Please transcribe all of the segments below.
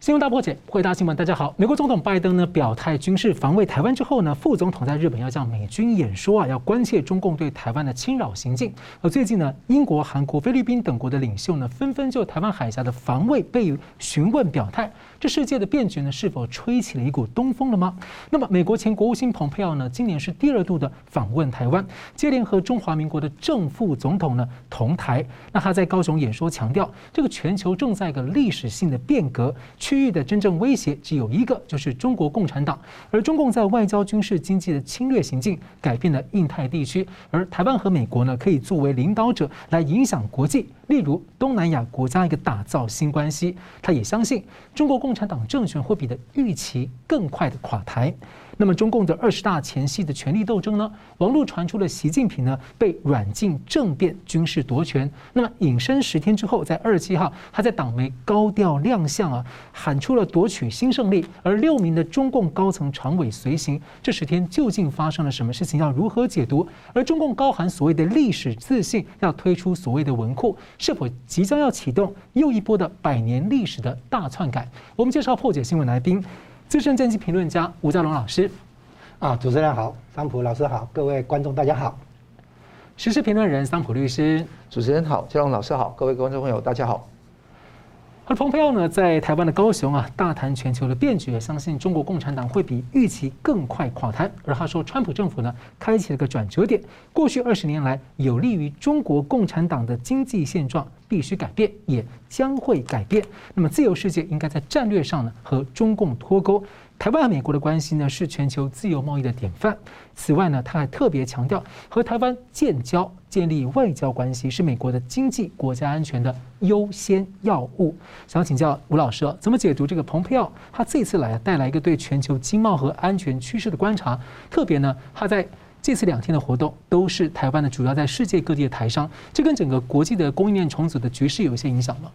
新闻大破解，回答新闻。大家好，美国总统拜登呢表态军事防卫台湾之后呢，副总统在日本要向美军演说啊，要关切中共对台湾的侵扰行径。而最近呢，英国、韩国、菲律宾等国的领袖呢，纷纷就台湾海峡的防卫被询问表态。这世界的变局呢，是否吹起了一股东风了吗？那么，美国前国务卿蓬佩奥呢，今年是第二度的访问台湾，接连和中华民国的正副总统呢同台。那他在高雄演说强调，这个全球正在一个历史性的变革。区域的真正威胁只有一个，就是中国共产党。而中共在外交、军事、经济的侵略行径，改变了印太地区。而台湾和美国呢，可以作为领导者来影响国际，例如东南亚国家一个打造新关系。他也相信，中国共产党政权会比的预期更快的垮台。那么中共的二十大前夕的权力斗争呢？网络传出了习近平呢被软禁政变、军事夺权。那么隐身十天之后，在二十七号，他在党媒高调亮相啊，喊出了夺取新胜利。而六名的中共高层常委随行，这十天究竟发生了什么事情？要如何解读？而中共高喊所谓的历史自信，要推出所谓的文库，是否即将要启动又一波的百年历史的大篡改？我们介绍破解新闻来宾。资深政经评论家吴家龙老师，啊，主持人好，桑普老师好，各位观众大家好。时事评论人桑普律师，主持人好，家龙老师好，各位观众朋友大家好。而蓬佩奥呢，在台湾的高雄啊，大谈全球的变局，相信中国共产党会比预期更快垮台。而他说，川普政府呢，开启了个转折点，过去二十年来有利于中国共产党的经济现状必须改变，也将会改变。那么，自由世界应该在战略上呢，和中共脱钩。台湾和美国的关系呢，是全球自由贸易的典范。此外呢，他还特别强调，和台湾建交、建立外交关系是美国的经济、国家安全的优先要务。想请教吴老师，怎么解读这个蓬佩奥？他这次来带来一个对全球经贸和安全趋势的观察。特别呢，他在这次两天的活动都是台湾的主要在世界各地的台商，这跟整个国际的供应链重组的局势有一些影响吗？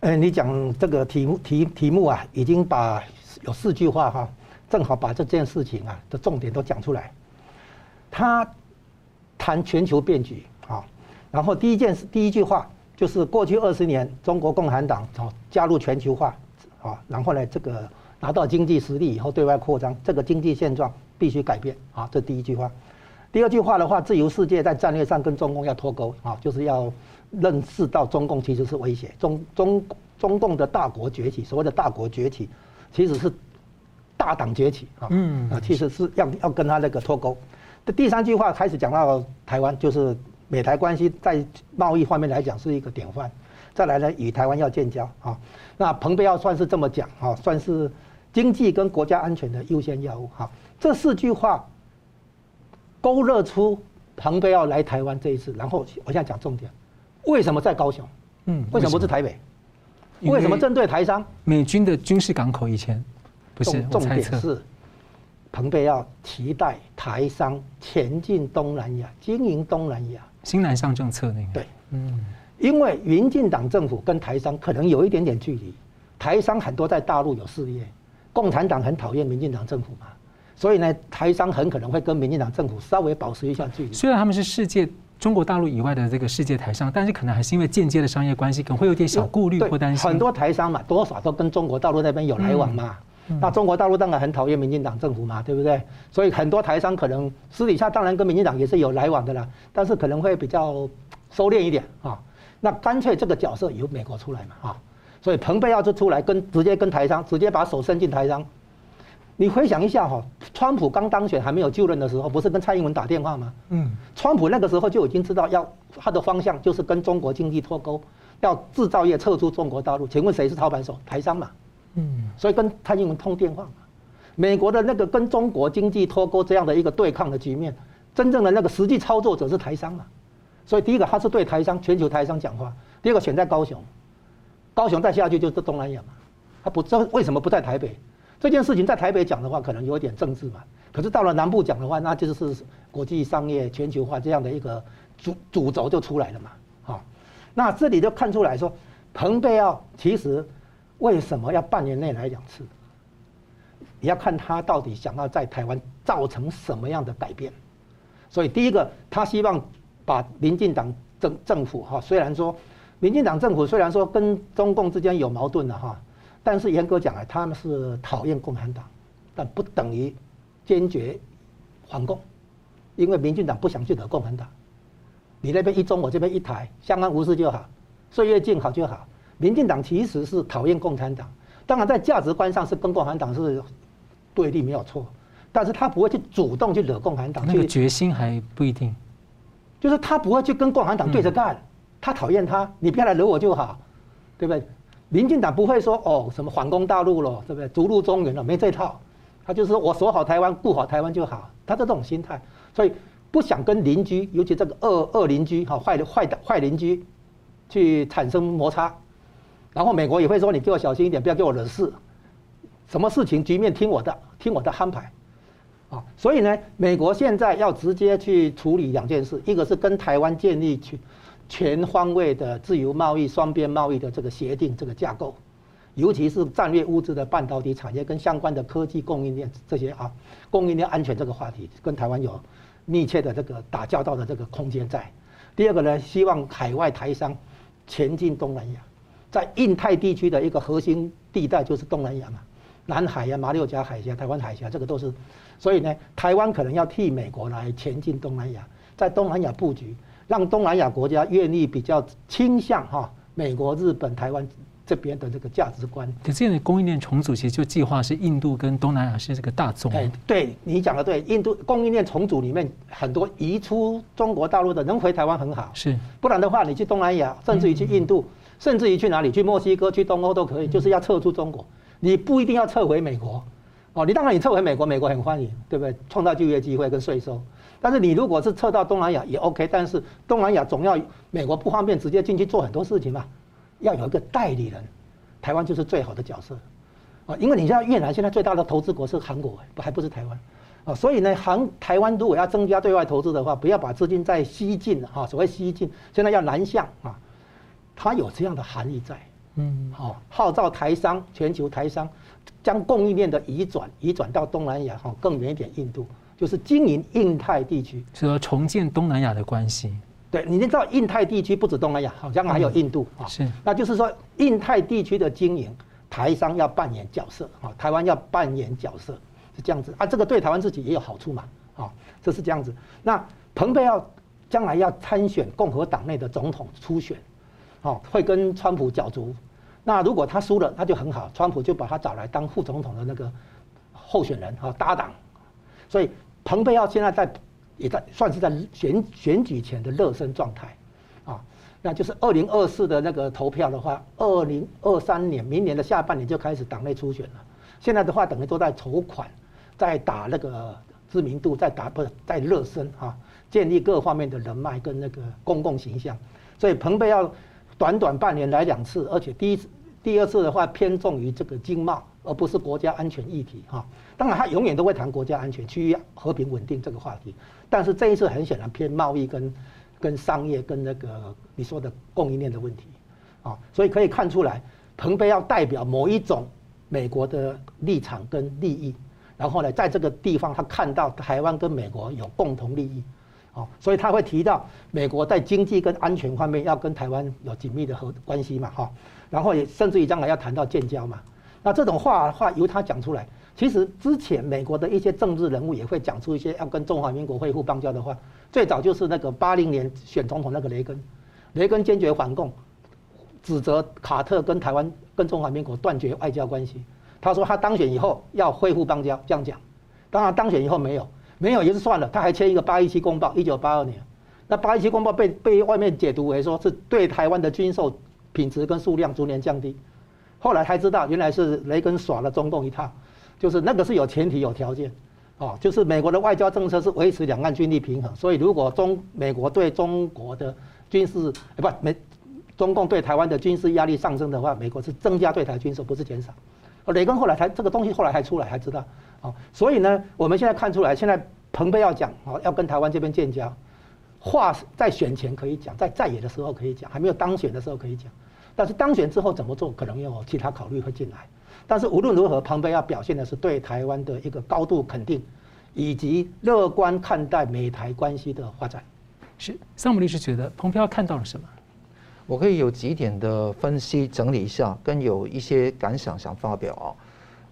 呃，你讲这个题目题题目啊，已经把。有四句话哈，正好把这件事情啊的重点都讲出来。他谈全球变局啊，然后第一件事，第一句话就是过去二十年中国共产党啊加入全球化啊，然后呢这个拿到经济实力以后对外扩张，这个经济现状必须改变啊，这第一句话。第二句话的话，自由世界在战略上跟中共要脱钩啊，就是要认识到中共其实是威胁，中中中共的大国崛起，所谓的大国崛起。其实是大党崛起啊，嗯啊，其实是要要跟他那个脱钩。这第三句话开始讲到台湾，就是美台关系在贸易方面来讲是一个典范。再来呢，与台湾要建交啊，那蓬佩奥算是这么讲啊，算是经济跟国家安全的优先要务哈。这四句话勾勒出蓬佩奥来台湾这一次，然后我现在讲重点，为什么在高雄？嗯，为什么不是台北？为什么针对台商？美军的军事港口以前不是重点是，蓬佩奥期待台商前进东南亚，经营东南亚新南向政策那个对，嗯，因为民进党政府跟台商可能有一点点距离，台商很多在大陆有事业，共产党很讨厌民进党政府嘛，所以呢，台商很可能会跟民进党政府稍微保持一下距离。虽然他们是世界。中国大陆以外的这个世界台商，但是可能还是因为间接的商业关系，可能会有点小顾虑或担心。很多台商嘛，多少都跟中国大陆那边有来往嘛。那中国大陆当然很讨厌民进党政府嘛，对不对？所以很多台商可能私底下当然跟民进党也是有来往的啦，但是可能会比较收敛一点啊。那干脆这个角色由美国出来嘛啊，所以蓬佩奥就出来跟直接跟台商直接把手伸进台商。你回想一下哈，川普刚当选还没有就任的时候，不是跟蔡英文打电话吗？嗯，川普那个时候就已经知道要他的方向就是跟中国经济脱钩，要制造业撤出中国大陆。请问谁是操盘手？台商嘛。嗯，所以跟蔡英文通电话嘛。美国的那个跟中国经济脱钩这样的一个对抗的局面，真正的那个实际操作者是台商嘛。所以第一个他是对台商全球台商讲话，第二个选在高雄，高雄再下去就是东南亚嘛。他不知道为什么不在台北？这件事情在台北讲的话，可能有点政治嘛。可是到了南部讲的话，那就是国际商业全球化这样的一个主主轴就出来了嘛。好，那这里就看出来说，蓬佩奥其实为什么要半年内来两次？你要看他到底想要在台湾造成什么样的改变。所以第一个，他希望把民进党政政府哈，虽然说民进党政府虽然说跟中共之间有矛盾的哈。但是严格讲来，他们是讨厌共产党，但不等于坚决反共，因为民进党不想去惹共产党。你那边一中，我这边一台，相安无事就好，岁月静好就好。民进党其实是讨厌共产党，当然在价值观上是跟共产党是对立没有错，但是他不会去主动去惹共产党。那个决心还不一定，就是他不会去跟共产党对着干，他讨厌他，你不要来惹我就好，对不对？民进党不会说哦什么反攻大陆了，对不对？逐鹿中原了，没这套，他就是我守好台湾，顾好台湾就好，他这种心态，所以。不想跟邻居，尤其这个恶恶邻居哈，坏的坏的坏邻居，去产生摩擦，然后美国也会说：“你给我小心一点，不要给我惹事。什么事情局面听我的，听我的安排。”啊，所以呢，美国现在要直接去处理两件事，一个是跟台湾建立去全方位的自由贸易、双边贸易的这个协定这个架构，尤其是战略物资的半导体产业跟相关的科技供应链这些啊，供应链安全这个话题跟台湾有。密切的这个打交道的这个空间在。第二个呢，希望海外台商前进东南亚，在印太地区的一个核心地带就是东南亚嘛，南海呀、马六甲海峡、台湾海峡，这个都是。所以呢，台湾可能要替美国来前进东南亚，在东南亚布局，让东南亚国家愿意比较倾向哈美国、日本、台湾。这边的这个价值观，可现在供应链重组其实就计划是印度跟东南亚是这个大宗。哎，对你讲的对，印度供应链重组里面很多移出中国大陆的能回台湾很好，是，不然的话你去东南亚，甚至于去印度，甚至于去哪里，去墨西哥、去东欧都可以，就是要撤出中国，你不一定要撤回美国，哦，你当然你撤回美国，美国很欢迎，对不对？创造就业机会跟税收，但是你如果是撤到东南亚也 OK，但是东南亚总要美国不方便直接进去做很多事情嘛。要有一个代理人，台湾就是最好的角色，啊，因为你知道越南现在最大的投资国是韩国，不还不是台湾，啊，所以呢，韩台湾如果要增加对外投资的话，不要把资金再西进哈，所谓西进，现在要南向啊，它有这样的含义在，嗯，好，号召台商，全球台商将供应链的移转移转到东南亚哈，更远一点，印度就是经营印太地区，是说重建东南亚的关系。对，你知道印太地区不止东南亚，好像还有印度啊。是，那就是说印太地区的经营，台商要扮演角色啊，台湾要扮演角色，是这样子啊。这个对台湾自己也有好处嘛，啊，这是这样子。那彭佩奥将来要参选共和党内的总统初选，哦，会跟川普角逐。那如果他输了，那就很好，川普就把他找来当副总统的那个候选人啊，搭档。所以彭佩奥现在在。也在算是在选选举前的热身状态，啊，那就是二零二四的那个投票的话，二零二三年明年的下半年就开始党内初选了。现在的话，等于都在筹款，在打那个知名度，在打不在热身啊，建立各方面的人脉跟那个公共形象。所以彭佩奥短短半年来两次，而且第一次、第二次的话偏重于这个经贸，而不是国家安全议题哈。当然，他永远都会谈国家安全、区域和平稳定这个话题。但是这一次很显然偏贸易跟跟商业跟那个你说的供应链的问题，啊，所以可以看出来，彭佩要代表某一种美国的立场跟利益，然后呢，在这个地方他看到台湾跟美国有共同利益，啊，所以他会提到美国在经济跟安全方面要跟台湾有紧密的合关系嘛，哈，然后也甚至于将来要谈到建交嘛，那这种话话由他讲出来。其实之前美国的一些政治人物也会讲出一些要跟中华民国恢复邦交的话。最早就是那个八零年选总统那个雷根，雷根坚决反共，指责卡特跟台湾跟中华民国断绝外交关系。他说他当选以后要恢复邦交，这样讲。当然当选以后没有，没有也就算了，他还签一个八一七公报，一九八二年。那八一七公报被被外面解读为说是对台湾的军售品质跟数量逐年降低。后来才知道原来是雷根耍了中共一套。就是那个是有前提有条件，哦，就是美国的外交政策是维持两岸军力平衡，所以如果中美国对中国的军事，不美中共对台湾的军事压力上升的话，美国是增加对台军售，不是减少。雷根后来才这个东西后来才出来才知道，哦，所以呢，我们现在看出来，现在彭佩要讲哦要跟台湾这边建交，话在选前可以讲，在在野的时候可以讲，还没有当选的时候可以讲，但是当选之后怎么做，可能有其他考虑会进来。但是无论如何，彭佩要表现的是对台湾的一个高度肯定，以及乐观看待美台关系的发展。是，桑姆律师觉得蓬佩奥看到了什么？我可以有几点的分析整理一下，跟有一些感想想发表啊。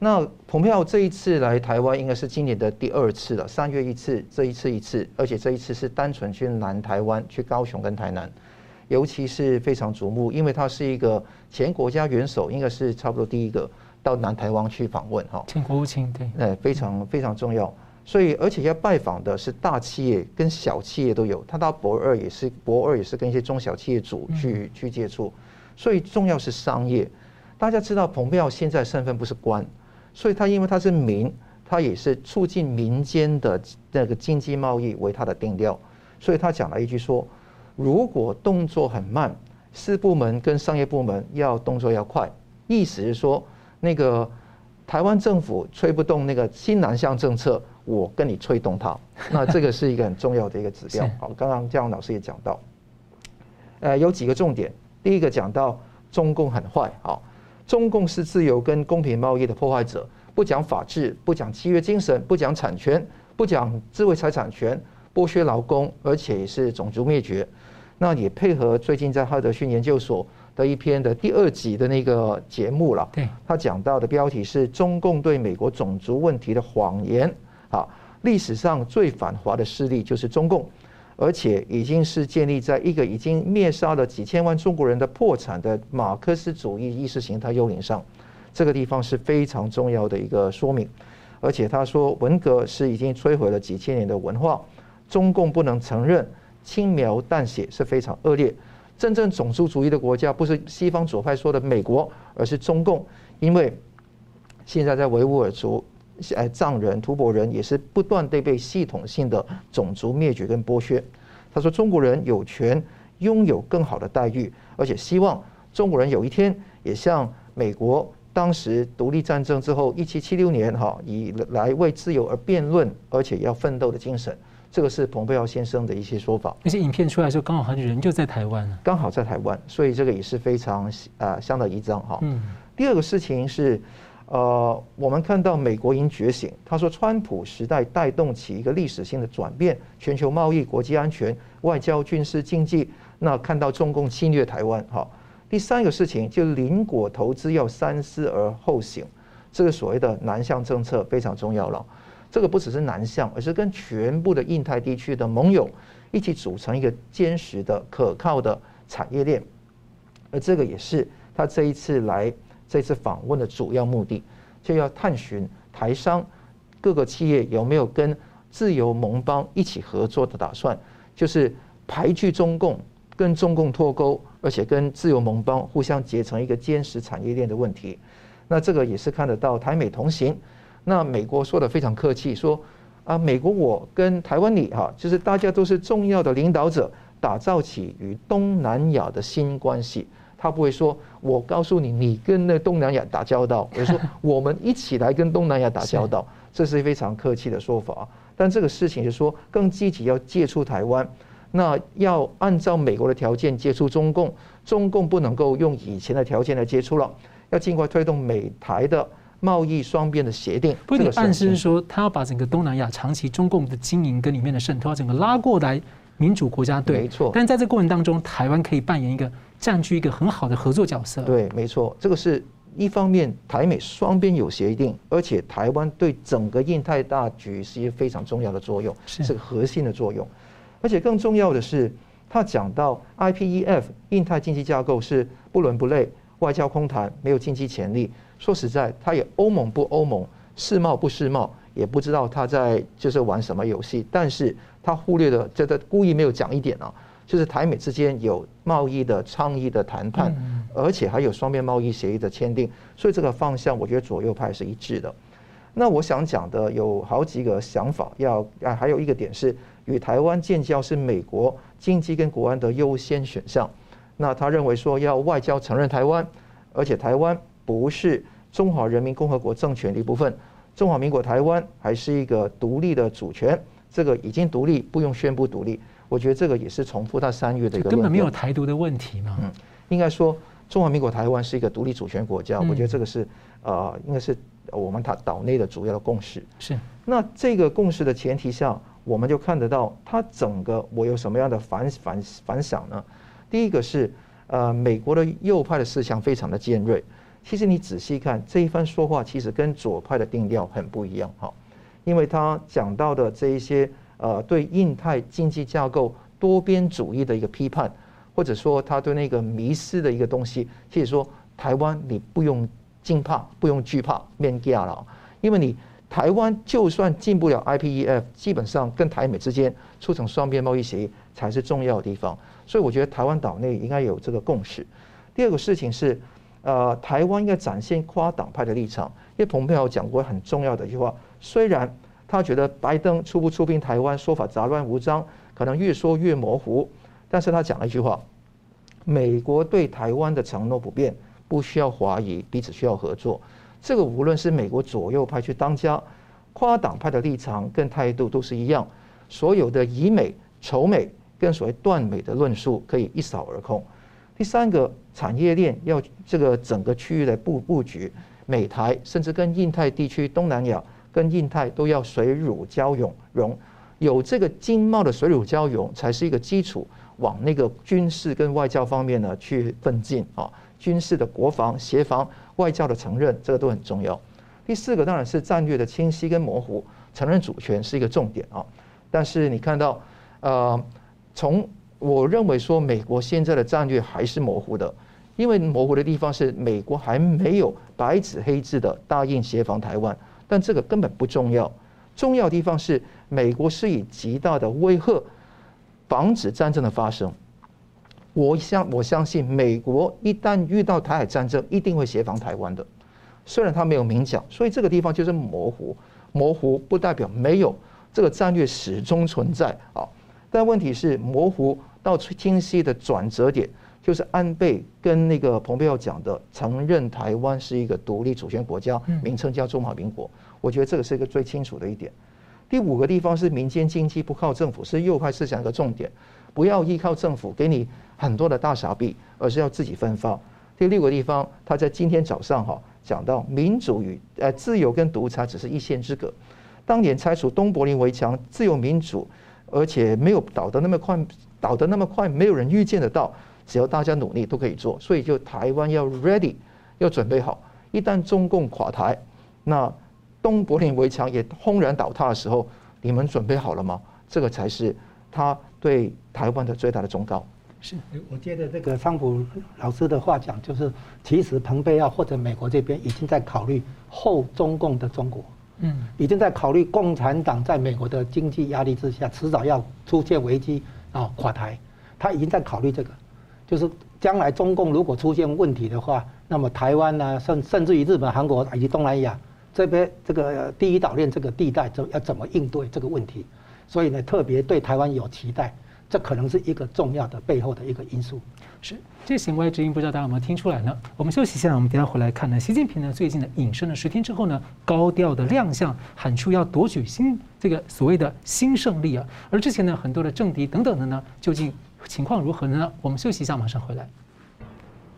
那蓬佩奥这一次来台湾，应该是今年的第二次了，三月一次，这一次一次，而且这一次是单纯去南台湾，去高雄跟台南，尤其是非常瞩目，因为他是一个前国家元首，应该是差不多第一个到南台湾去访问哈。请国务卿对，呃，非常非常重要。所以，而且要拜访的是大企业跟小企业都有。他到博二也是博二也是跟一些中小企业主去去接触。所以重要是商业。大家知道蓬佩奥现在身份不是官，所以他因为他是民，他也是促进民间的那个经济贸易为他的定调。所以他讲了一句说：如果动作很慢，四部门跟商业部门要动作要快。意思是说，那个台湾政府吹不动那个新南向政策。我跟你吹动它，那这个是一个很重要的一个指标。好，刚刚嘉荣老师也讲到，呃，有几个重点。第一个讲到中共很坏，好，中共是自由跟公平贸易的破坏者，不讲法治，不讲契约精神，不讲产权，不讲智慧财产权，剥削劳工，而且也是种族灭绝。那也配合最近在哈德逊研究所的一篇的第二集的那个节目了。对，他讲到的标题是中共对美国种族问题的谎言。啊，历史上最反华的势力就是中共，而且已经是建立在一个已经灭杀了几千万中国人的破产的马克思主义意识形态幽灵上，这个地方是非常重要的一个说明。而且他说，文革是已经摧毁了几千年的文化，中共不能承认，轻描淡写是非常恶劣。真正种族主义的国家不是西方左派说的美国，而是中共，因为现在在维吾尔族。哎，藏人、吐蕃人也是不断地被系统性的种族灭绝跟剥削。他说，中国人有权拥有更好的待遇，而且希望中国人有一天也像美国当时独立战争之后一七七六年哈，以来为自由而辩论，而且要奋斗的精神。这个是蓬佩奥先生的一些说法。那些影片出来的时候，刚好他人就在台湾，刚好在台湾，所以这个也是非常啊相得益彰哈。嗯。第二个事情是。呃，我们看到美国已经觉醒。他说，川普时代带动起一个历史性的转变，全球贸易、国际安全、外交、军事、经济。那看到中共侵略台湾，哈。第三个事情就是邻国投资要三思而后行，这个所谓的南向政策非常重要了。这个不只是南向，而是跟全部的印太地区的盟友一起组成一个坚实的、可靠的产业链。而这个也是他这一次来。这次访问的主要目的，就要探寻台商各个企业有没有跟自由盟邦一起合作的打算，就是排拒中共、跟中共脱钩，而且跟自由盟邦互相结成一个坚实产业链的问题。那这个也是看得到台美同行。那美国说的非常客气，说啊，美国我跟台湾你哈，就是大家都是重要的领导者，打造起与东南亚的新关系。他不会说，我告诉你，你跟那东南亚打交道，我说我们一起来跟东南亚打交道，这是非常客气的说法。但这个事情就是说，更积极要接触台湾，那要按照美国的条件接触中共，中共不能够用以前的条件来接触了，要尽快推动美台的贸易双边的协定。不是暗示说，他要把整个东南亚长期中共的经营跟里面的渗透，整个拉过来民主国家对，没错。但在这个过程当中，台湾可以扮演一个。占据一个很好的合作角色。对，没错，这个是一方面，台美双边有协定，而且台湾对整个印太大局是一个非常重要的作用，是个核心的作用。而且更重要的是，他讲到 IPEF 印太经济架构是不伦不类，外交空谈，没有经济潜力。说实在，他也欧盟不欧盟，世贸不世贸，也不知道他在就是玩什么游戏。但是他忽略了，这个故意没有讲一点啊。就是台美之间有贸易的倡议的谈判，而且还有双边贸易协议的签订，所以这个方向我觉得左右派是一致的。那我想讲的有好几个想法，要啊还有一个点是与台湾建交是美国经济跟国安的优先选项。那他认为说要外交承认台湾，而且台湾不是中华人民共和国政权的一部分，中华民国台湾还是一个独立的主权，这个已经独立，不用宣布独立。我觉得这个也是重复他三月的一个。根本没有台独的问题嘛。嗯，应该说中华民国台湾是一个独立主权国家。我觉得这个是呃，应该是我们他岛内的主要的共识。是。那这个共识的前提下，我们就看得到它整个我有什么样的反反反响呢？第一个是呃，美国的右派的思想非常的尖锐。其实你仔细看这一番说话，其实跟左派的定调很不一样哈。因为他讲到的这一些呃，对印太经济架构多边主义的一个批判，或者说他对那个迷失的一个东西，其实说台湾你不用惊怕，不用惧怕，面架了，因为你台湾就算进不了 IPEF，基本上跟台美之间促成双边贸易协议才是重要的地方。所以我觉得台湾岛内应该有这个共识。第二个事情是，呃，台湾应该展现跨党派的立场。因为蓬佩奥讲过很重要的一句话，虽然他觉得拜登出不出兵台湾说法杂乱无章，可能越说越模糊，但是他讲了一句话：美国对台湾的承诺不变，不需要怀疑，彼此需要合作。这个无论是美国左右派去当家，跨党派的立场跟态度都是一样，所有的以美仇美。跟所谓断美的论述可以一扫而空。第三个产业链要这个整个区域的布布局，美台甚至跟印太地区、东南亚跟印太都要水乳交融，融有这个经贸的水乳交融才是一个基础，往那个军事跟外交方面呢去奋进啊。军事的国防协防、外交的承认，这个都很重要。第四个当然是战略的清晰跟模糊，承认主权是一个重点啊。但是你看到呃。从我认为说，美国现在的战略还是模糊的，因为模糊的地方是美国还没有白纸黑字的答应协防台湾，但这个根本不重要。重要的地方是美国是以极大的威吓防止战争的发生。我相我相信美国一旦遇到台海战争，一定会协防台湾的。虽然他没有明讲，所以这个地方就是模糊。模糊不代表没有，这个战略始终存在啊。但问题是，模糊到清晰的转折点，就是安倍跟那个蓬佩奥讲的，承认台湾是一个独立主权国家，名称叫中华民国。我觉得这个是一个最清楚的一点。第五个地方是民间经济不靠政府，是右派思想一个重点，不要依靠政府给你很多的大傻币，而是要自己分发。第六个地方，他在今天早上哈讲到，民主与呃自由跟独裁只是一线之隔。当年拆除东柏林围墙，自由民主。而且没有倒得那么快，倒得那么快，没有人预见得到。只要大家努力，都可以做。所以，就台湾要 ready，要准备好。一旦中共垮台，那东柏林围墙也轰然倒塌的时候，你们准备好了吗？这个才是他对台湾的最大的忠告。是，我觉得这个桑普老师的话讲，就是其实蓬佩奥或者美国这边已经在考虑后中共的中国。嗯，已经在考虑共产党在美国的经济压力之下，迟早要出现危机啊，垮台。他已经在考虑这个，就是将来中共如果出现问题的话，那么台湾呢，甚甚至于日本、韩国以及东南亚这边这个第一岛链这个地带，怎要怎么应对这个问题？所以呢，特别对台湾有期待。这可能是一个重要的背后的一个因素。是，这行外之音，不知道大家有没有听出来呢？我们休息一下，我们等下回来看呢。习近平呢，最近呢，隐身了十天之后呢，高调的亮相，喊出要夺取新这个所谓的新胜利啊。而之前呢，很多的政敌等等的呢，究竟情况如何呢？我们休息一下，马上回来。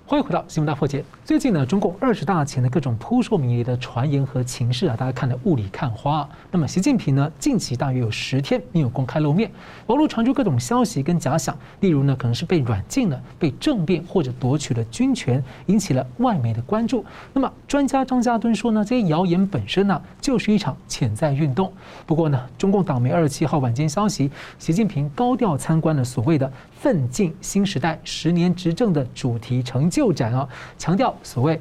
欢迎回到新闻大破解。最近呢，中共二十大前的各种扑朔迷离的传言和情势啊，大家看得雾里看花。那么，习近平呢，近期大约有十天没有公开露面，网络传出各种消息跟假想，例如呢，可能是被软禁了、被政变或者夺取了军权，引起了外媒的关注。那么，专家张家敦说呢，这些谣言本身呢，就是一场潜在运动。不过呢，中共党媒二十七号晚间消息，习近平高调参观了所谓的“奋进新时代”十年执政的主题成就展啊，强调所谓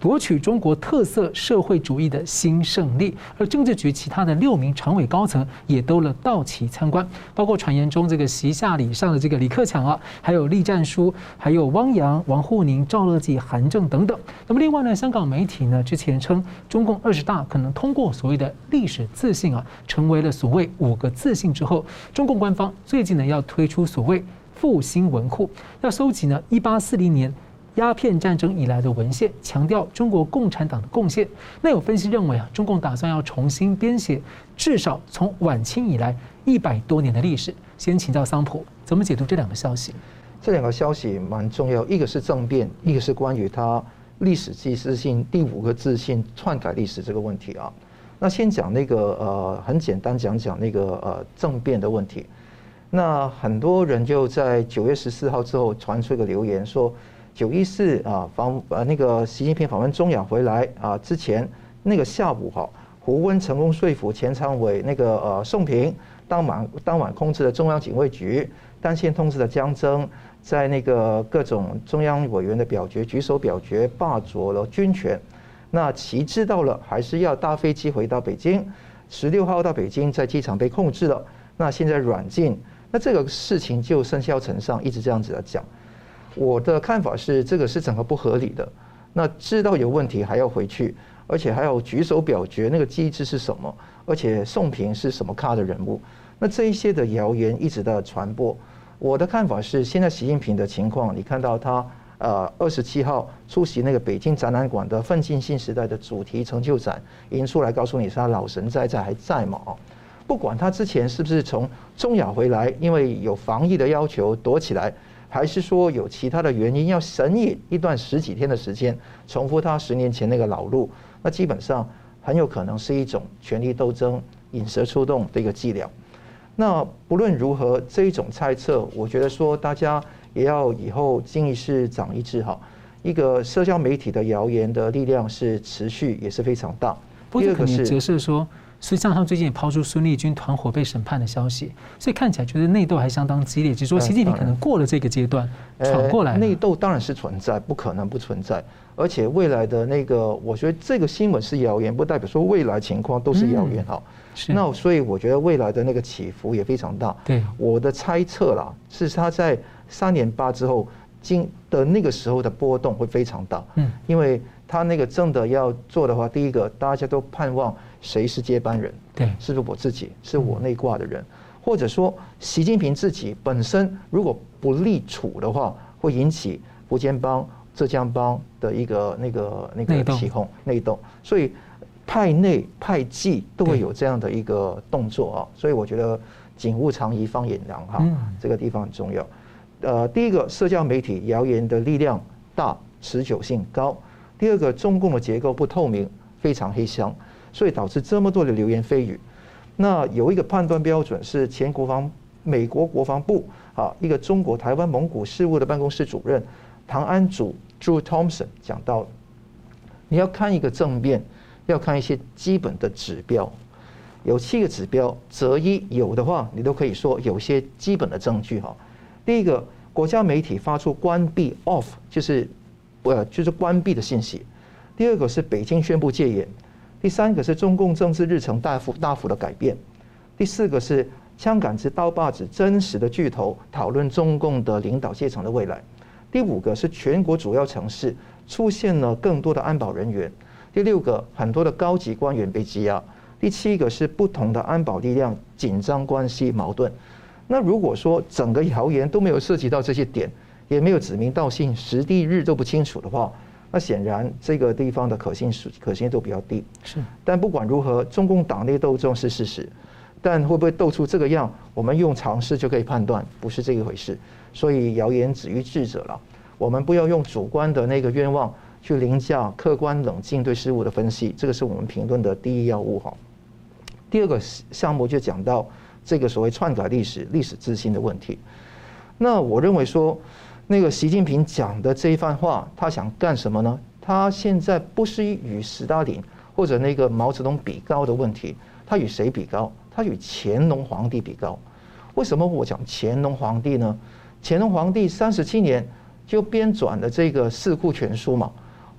夺取中国特色社会主义的新胜利。而政治局其他的六名常委高层也都了到齐参观，包括传言中这个席下礼上的这个李克强啊，还有栗战书，还有汪洋、王沪宁、赵乐际、韩正等等。那么另外呢，香港媒体呢之前称，中共二十大可能通过所谓的历史自信啊，成为了所谓五个自信之后，中共官方最近呢要推出所谓复兴文库，要收集呢一八四零年鸦片战争以来的文献，强调中国共产党的贡献。那有分析认为啊，中共打算要重新编写至少从晚清以来一百多年的历史。先请教桑普怎么解读这两个消息？这两个消息蛮重要，一个是政变，一个是关于他历史自信第五个自信篡改历史这个问题啊。那先讲那个呃，很简单讲讲那个呃政变的问题。那很多人就在九月十四号之后传出一个留言说，九一四啊访呃那个习近平访问中亚回来啊之前那个下午哈，胡温成功说服前常委那个呃宋平当晚当晚控制了中央警卫局，单线通知了江增，在那个各种中央委员的表决举手表决霸夺了军权。那其知道了还是要搭飞机回到北京，十六号到北京，在机场被控制了。那现在软禁。那这个事情就甚嚣尘上，一直这样子来讲。我的看法是，这个是整个不合理的。那知道有问题还要回去，而且还要举手表决，那个机制是什么？而且宋平是什么咖的人物？那这一些的谣言一直在传播。我的看法是，现在习近平的情况，你看到他呃二十七号出席那个北京展览馆的“奋进新时代”的主题成就展，已经出来告诉你是他老神在在还在吗？不管他之前是不是从中亚回来，因为有防疫的要求躲起来，还是说有其他的原因要神隐一段十几天的时间，重复他十年前那个老路，那基本上很有可能是一种权力斗争、引蛇出洞的一个伎俩。那不论如何，这一种猜测，我觉得说大家也要以后经一事长一智哈。一个社交媒体的谣言的力量是持续也是非常大。第二个是折射说。所以，像他们最近也抛出孙立军团伙被审判的消息，所以看起来觉得内斗还相当激烈。只是说，习近平可能过了这个阶段，闯过来。内斗当然是存在，不可能不存在。而且未来的那个，我觉得这个新闻是谣言，不代表说未来情况都是谣言哈。是。那所以我觉得未来的那个起伏也非常大。对。我的猜测啦，是他在三年八之后，经的那个时候的波动会非常大。嗯。因为他那个真的要做的话，第一个大家都盼望。谁是接班人？对，是不是我自己？是我内挂的人，或者说习近平自己本身如果不立储的话，会引起福建帮、浙江帮的一个那个那个起哄内斗，所以派内派际都会有这样的一个动作啊。所以我觉得景物长宜方掩狼哈，这个地方很重要。呃，第一个社交媒体谣言的力量大，持久性高；第二个中共的结构不透明，非常黑箱。所以导致这么多的流言蜚语，那有一个判断标准是前国防美国国防部啊一个中国台湾蒙古事务的办公室主任唐安祖 Drew Thompson 讲到，你要看一个政变，要看一些基本的指标，有七个指标择一有的话，你都可以说有些基本的证据哈。第一个，国家媒体发出关闭 off 就是呃就是关闭的信息；第二个是北京宣布戒严。第三个是中共政治日程大幅大幅的改变，第四个是枪杆子刀把子真实的巨头讨论中共的领导阶层的未来，第五个是全国主要城市出现了更多的安保人员，第六个很多的高级官员被羁押，第七个是不同的安保力量紧张关系矛盾。那如果说整个谣言都没有涉及到这些点，也没有指名道姓，时地日都不清楚的话。那显然这个地方的可信是可信度比较低，是。但不管如何，中共党内斗争是事实，但会不会斗出这个样，我们用常识就可以判断，不是这一回事。所以谣言止于智者了，我们不要用主观的那个愿望去凌驾客观冷静对事物的分析，这个是我们评论的第一要务哈。第二个项目就讲到这个所谓篡改历史、历史自信的问题。那我认为说。那个习近平讲的这一番话，他想干什么呢？他现在不是与斯大林或者那个毛泽东比高的问题，他与谁比高？他与乾隆皇帝比高。为什么我讲乾隆皇帝呢？乾隆皇帝三十七年就编纂了这个《四库全书》嘛，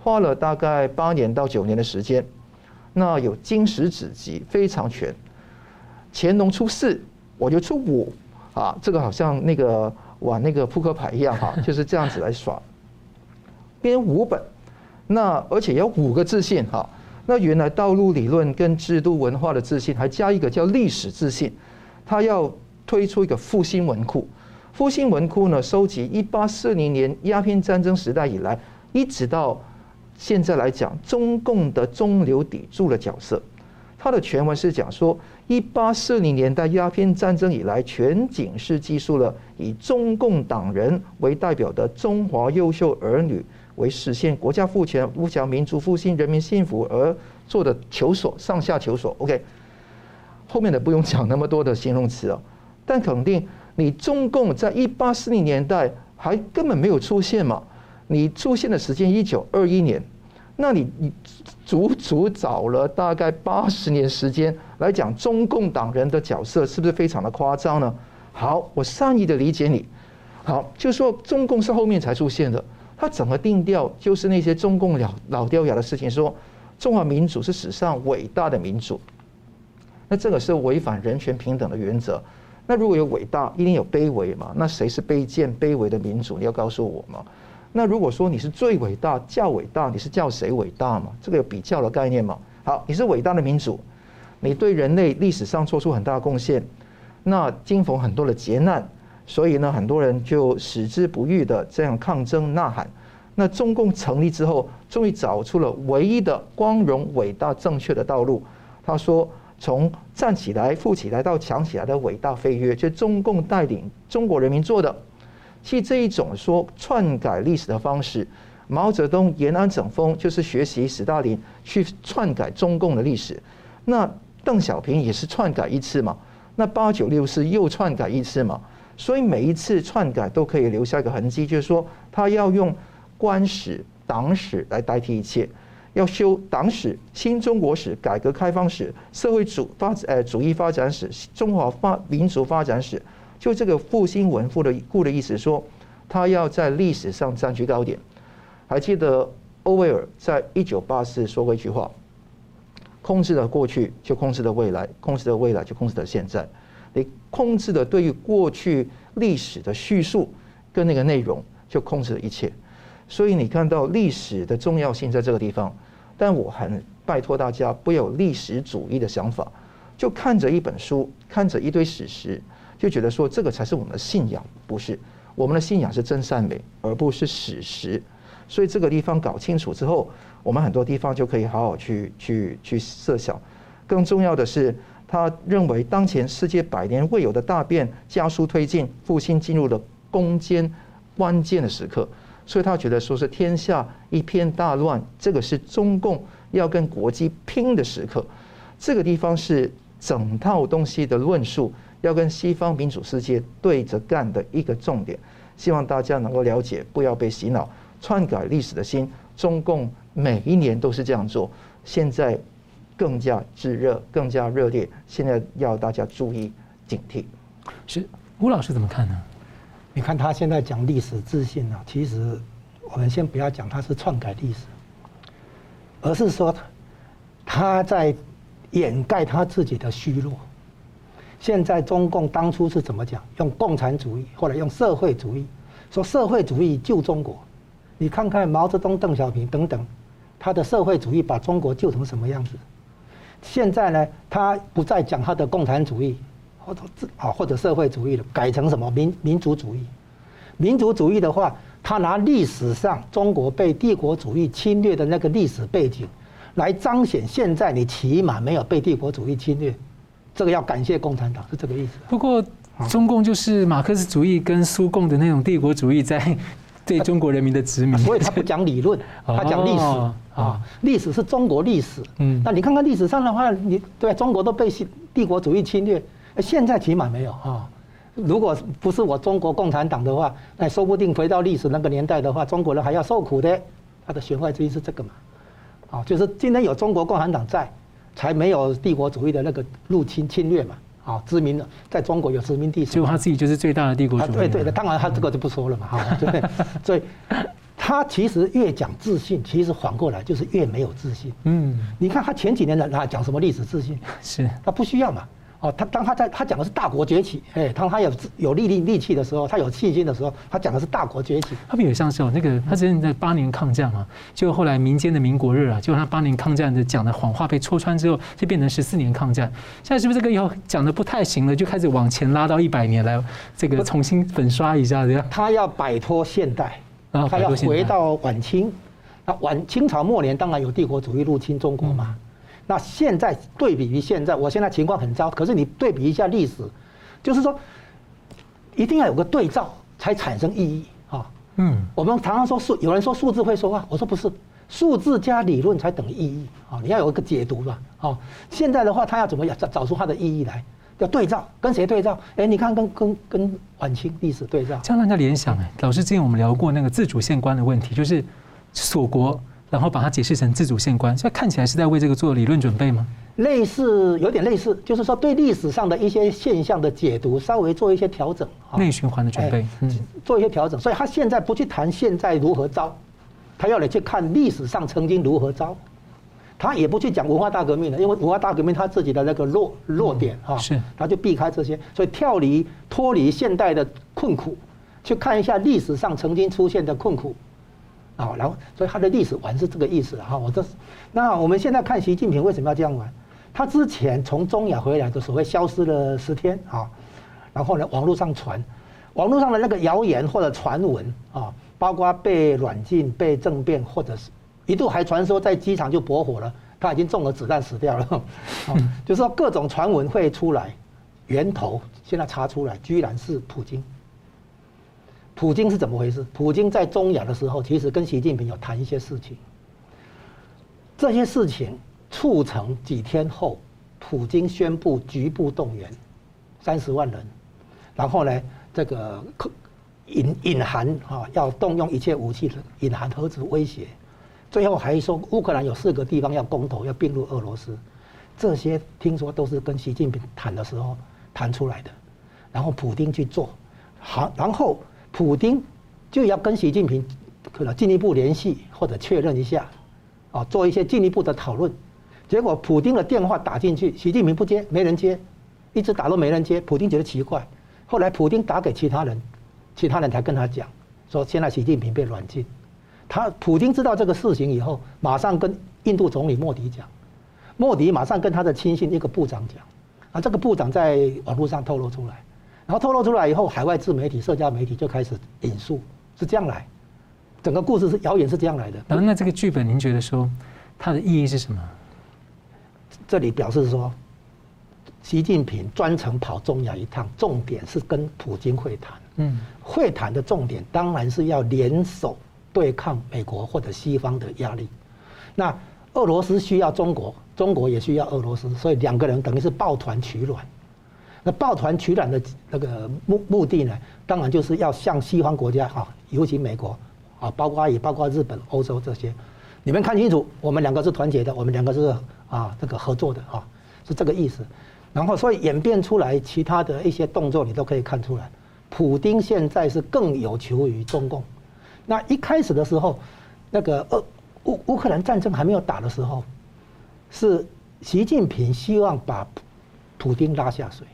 花了大概八年到九年的时间，那有经史子集，非常全。乾隆出四，我就出五啊，这个好像那个。玩那个扑克牌一样哈，就是这样子来耍。编五本，那而且要五个自信哈。那原来道路理论跟制度文化的自信，还加一个叫历史自信。他要推出一个复兴文库，复兴文库呢，收集一八四零年鸦片战争时代以来，一直到现在来讲，中共的中流砥柱的角色。他的全文是讲说。一八四零年代鸦片战争以来，全景式记述了以中共党人为代表的中华优秀儿女为实现国家富强、富强民族复兴、人民幸福而做的求索，上下求索。OK，后面的不用讲那么多的形容词了，但肯定你中共在一八四零年代还根本没有出现嘛？你出现的时间一九二一年，那你你足足找了大概八十年时间来讲中共党人的角色，是不是非常的夸张呢？好，我善意的理解你。好，就说中共是后面才出现的，他整个定调就是那些中共老老掉牙的事情，说中华民族是史上伟大的民族，那这个是违反人权平等的原则。那如果有伟大，一定有卑微嘛？那谁是卑贱卑微的民主？你要告诉我嘛？那如果说你是最伟大、较伟大，你是叫谁伟大嘛？这个有比较的概念嘛？好，你是伟大的民主，你对人类历史上做出很大的贡献，那经逢很多的劫难。所以呢，很多人就矢志不渝的这样抗争呐喊。那中共成立之后，终于找出了唯一的光荣、伟大、正确的道路。他说：“从站起来、富起来到强起来的伟大飞跃，就中共带领中国人民做的。其实这一种说篡改历史的方式，毛泽东延安整风就是学习斯大林去篡改中共的历史。那邓小平也是篡改一次嘛？那八九六四又篡改一次嘛？”所以每一次篡改都可以留下一个痕迹，就是说他要用官史、党史来代替一切，要修党史、新中国史、改革开放史、社会主发呃主义发展史、中华发民族发展史，就这个复兴文复的故的意思，说他要在历史上占据高点。还记得欧威尔在一九八四说过一句话：控制了过去，就控制了未来；控制了未来，就控制了现在。你控制的对于过去历史的叙述跟那个内容，就控制了一切。所以你看到历史的重要性在这个地方。但我很拜托大家不要有历史主义的想法，就看着一本书，看着一堆史实，就觉得说这个才是我们的信仰。不是，我们的信仰是真善美，而不是史实。所以这个地方搞清楚之后，我们很多地方就可以好好去去去设想。更重要的是。他认为，当前世界百年未有的大变加速推进，复兴进入了攻坚关键的时刻，所以他觉得说是天下一片大乱，这个是中共要跟国际拼的时刻。这个地方是整套东西的论述要跟西方民主世界对着干的一个重点。希望大家能够了解，不要被洗脑，篡改历史的心。中共每一年都是这样做，现在。更加炙热，更加热烈。现在要大家注意警惕。是吴老师怎么看呢？你看他现在讲历史自信啊，其实我们先不要讲他是篡改历史，而是说他他在掩盖他自己的虚弱。现在中共当初是怎么讲？用共产主义，或者用社会主义，说社会主义救中国。你看看毛泽东、邓小平等等，他的社会主义把中国救成什么样子？现在呢，他不再讲他的共产主义，或者啊或者社会主义了，改成什么民民族主义？民族主义的话，他拿历史上中国被帝国主义侵略的那个历史背景，来彰显现在你起码没有被帝国主义侵略，这个要感谢共产党，是这个意思。不过，中共就是马克思主义跟苏共的那种帝国主义在。对中国人民的殖民，所以他不讲理论，他讲历史啊。历史是中国历史。嗯，那你看看历史上的话，你对中国都被帝国主义侵略，现在起码没有啊。如果不是我中国共产党的话，那说不定回到历史那个年代的话，中国人还要受苦的。他的弦外之音是这个嘛？啊，就是今天有中国共产党在，才没有帝国主义的那个入侵侵略嘛。啊，殖民的在中国有殖民地，所以他自己就是最大的帝国主义。对对的，当然他这个就不说了嘛，哈，对。所以他其实越讲自信，其实反过来就是越没有自信。嗯，你看他前几年的他讲什么历史自信？是，他不需要嘛。哦，他当他在他讲的是大国崛起，哎，当他有有力力力气的时候，他有信心的时候，他讲的是大国崛起。他比较像是哦，那个他之前在八年抗战嘛，就后来民间的民国日啊，就他八年抗战的讲的谎话被戳穿之后，就变成十四年抗战。现在是不是这个以后讲的不太行了，就开始往前拉到一百年来，这个重新粉刷一下这样？他要摆脱现代，他要回到晚清。那晚清朝末年当然有帝国主义入侵中国嘛。那现在对比于现在，我现在情况很糟。可是你对比一下历史，就是说，一定要有个对照才产生意义啊。嗯，我们常常说数，有人说数字会说话，我说不是，数字加理论才等于意义啊。你要有一个解读吧。啊，现在的话，他要怎么样找找出它的意义来？要对照，跟谁对照？哎，你看跟跟跟晚清历史对照，这样让人家联想哎。老师之前我们聊过那个自主宪观的问题，就是锁国，然后把它解释成自主宪观，所以看起来是在为这个做理论准备吗？类似，有点类似，就是说对历史上的一些现象的解读，稍微做一些调整，内循环的准备，嗯，做一些调整。所以他现在不去谈现在如何糟，他要你去看历史上曾经如何糟。他也不去讲文化大革命了，因为文化大革命他自己的那个弱弱点哈，是，他就避开这些，所以跳离脱离现代的困苦，去看一下历史上曾经出现的困苦，啊，然后所以他的历史玩是这个意思哈。我这是，那我们现在看习近平为什么要这样玩？他之前从中亚回来的所谓消失了十天啊，然后呢，网络上传，网络上的那个谣言或者传闻啊，包括被软禁、被政变，或者是。一度还传说在机场就驳火了，他已经中了子弹死掉了，就是说各种传闻会出来，源头现在查出来，居然是普京。普京是怎么回事？普京在中亚的时候，其实跟习近平有谈一些事情，这些事情促成几天后，普京宣布局部动员三十万人，然后呢，这个隐隐含啊要动用一切武器隐含核子威胁。最后还说乌克兰有四个地方要公投，要并入俄罗斯，这些听说都是跟习近平谈的时候谈出来的，然后普京去做，好，然后普丁就要跟习近平可能进一步联系或者确认一下，啊，做一些进一步的讨论。结果普丁的电话打进去，习近平不接，没人接，一直打都没人接，普丁觉得奇怪，后来普丁打给其他人，其他人才跟他讲，说现在习近平被软禁。他普京知道这个事情以后，马上跟印度总理莫迪讲，莫迪马上跟他的亲信一个部长讲，啊，这个部长在网络上透露出来，然后透露出来以后，海外自媒体、社交媒体就开始引述，是这样来，整个故事是谣言是这样来的。然后那这个剧本您觉得说它的意义是什么？这里表示说，习近平专程跑中亚一趟，重点是跟普京会谈，嗯，会谈的重点当然是要联手。对抗美国或者西方的压力，那俄罗斯需要中国，中国也需要俄罗斯，所以两个人等于是抱团取暖。那抱团取暖的那个目目的呢，当然就是要向西方国家啊，尤其美国啊，包括也包括日本、欧洲这些，你们看清楚，我们两个是团结的，我们两个是啊这个合作的啊，是这个意思。然后所以演变出来其他的一些动作，你都可以看出来，普丁现在是更有求于中共。那一开始的时候，那个俄乌乌克兰战争还没有打的时候，是习近平希望把普丁拉下水，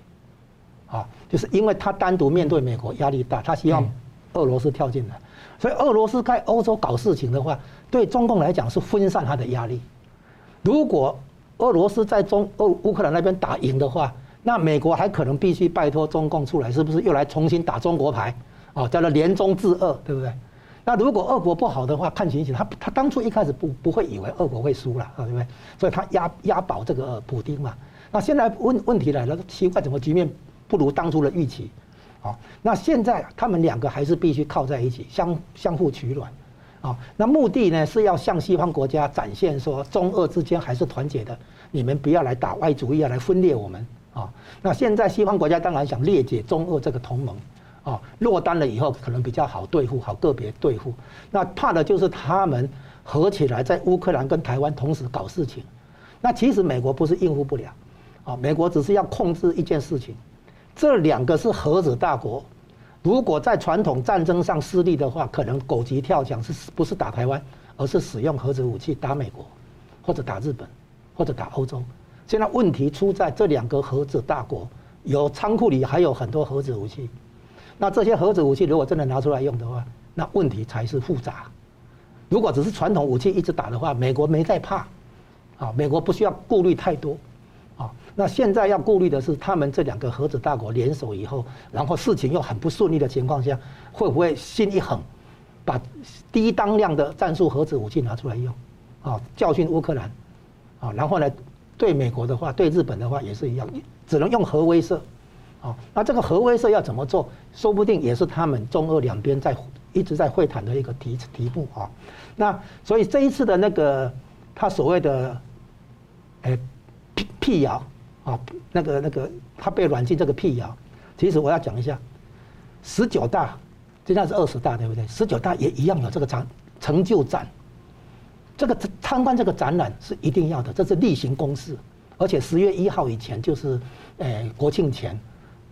啊，就是因为他单独面对美国压力大，他希望俄罗斯跳进来，所以俄罗斯在欧洲搞事情的话，对中共来讲是分散他的压力。如果俄罗斯在中欧乌克兰那边打赢的话，那美国还可能必须拜托中共出来，是不是又来重新打中国牌？哦，叫做联中制俄，对不对？那如果俄国不好的话，看情形，他他当初一开始不不会以为俄国会输了啊，对不对？所以他押押宝这个普丁嘛。那现在问问题来了，奇怪，怎么局面不如当初的预期？啊，那现在他们两个还是必须靠在一起，相相互取暖。啊，那目的呢是要向西方国家展现说，中俄之间还是团结的，你们不要来打外主义，要来分裂我们。啊，那现在西方国家当然想裂解中俄这个同盟。啊，落单了以后可能比较好对付，好个别对付。那怕的就是他们合起来在乌克兰跟台湾同时搞事情。那其实美国不是应付不了，啊，美国只是要控制一件事情。这两个是核子大国，如果在传统战争上失利的话，可能狗急跳墙，是不是打台湾，而是使用核子武器打美国，或者打日本，或者打欧洲。现在问题出在这两个核子大国有仓库里还有很多核子武器。那这些核子武器如果真的拿出来用的话，那问题才是复杂。如果只是传统武器一直打的话，美国没在怕，啊，美国不需要顾虑太多，啊，那现在要顾虑的是他们这两个核子大国联手以后，然后事情又很不顺利的情况下，会不会心一横，把低当量的战术核子武器拿出来用，啊，教训乌克兰，啊，然后呢，对美国的话，对日本的话也是一样，只能用核威慑。啊，那这个核威慑要怎么做？说不定也是他们中俄两边在一直在会谈的一个题题目啊。那所以这一次的那个他所谓的，诶辟谣啊，那个那个他被软禁这个辟谣，其实我要讲一下，十九大，现在是二十大对不对？十九大也一样有这个成成就展，这个参观这个展览是一定要的，这是例行公事，而且十月一号以前就是，诶国庆前，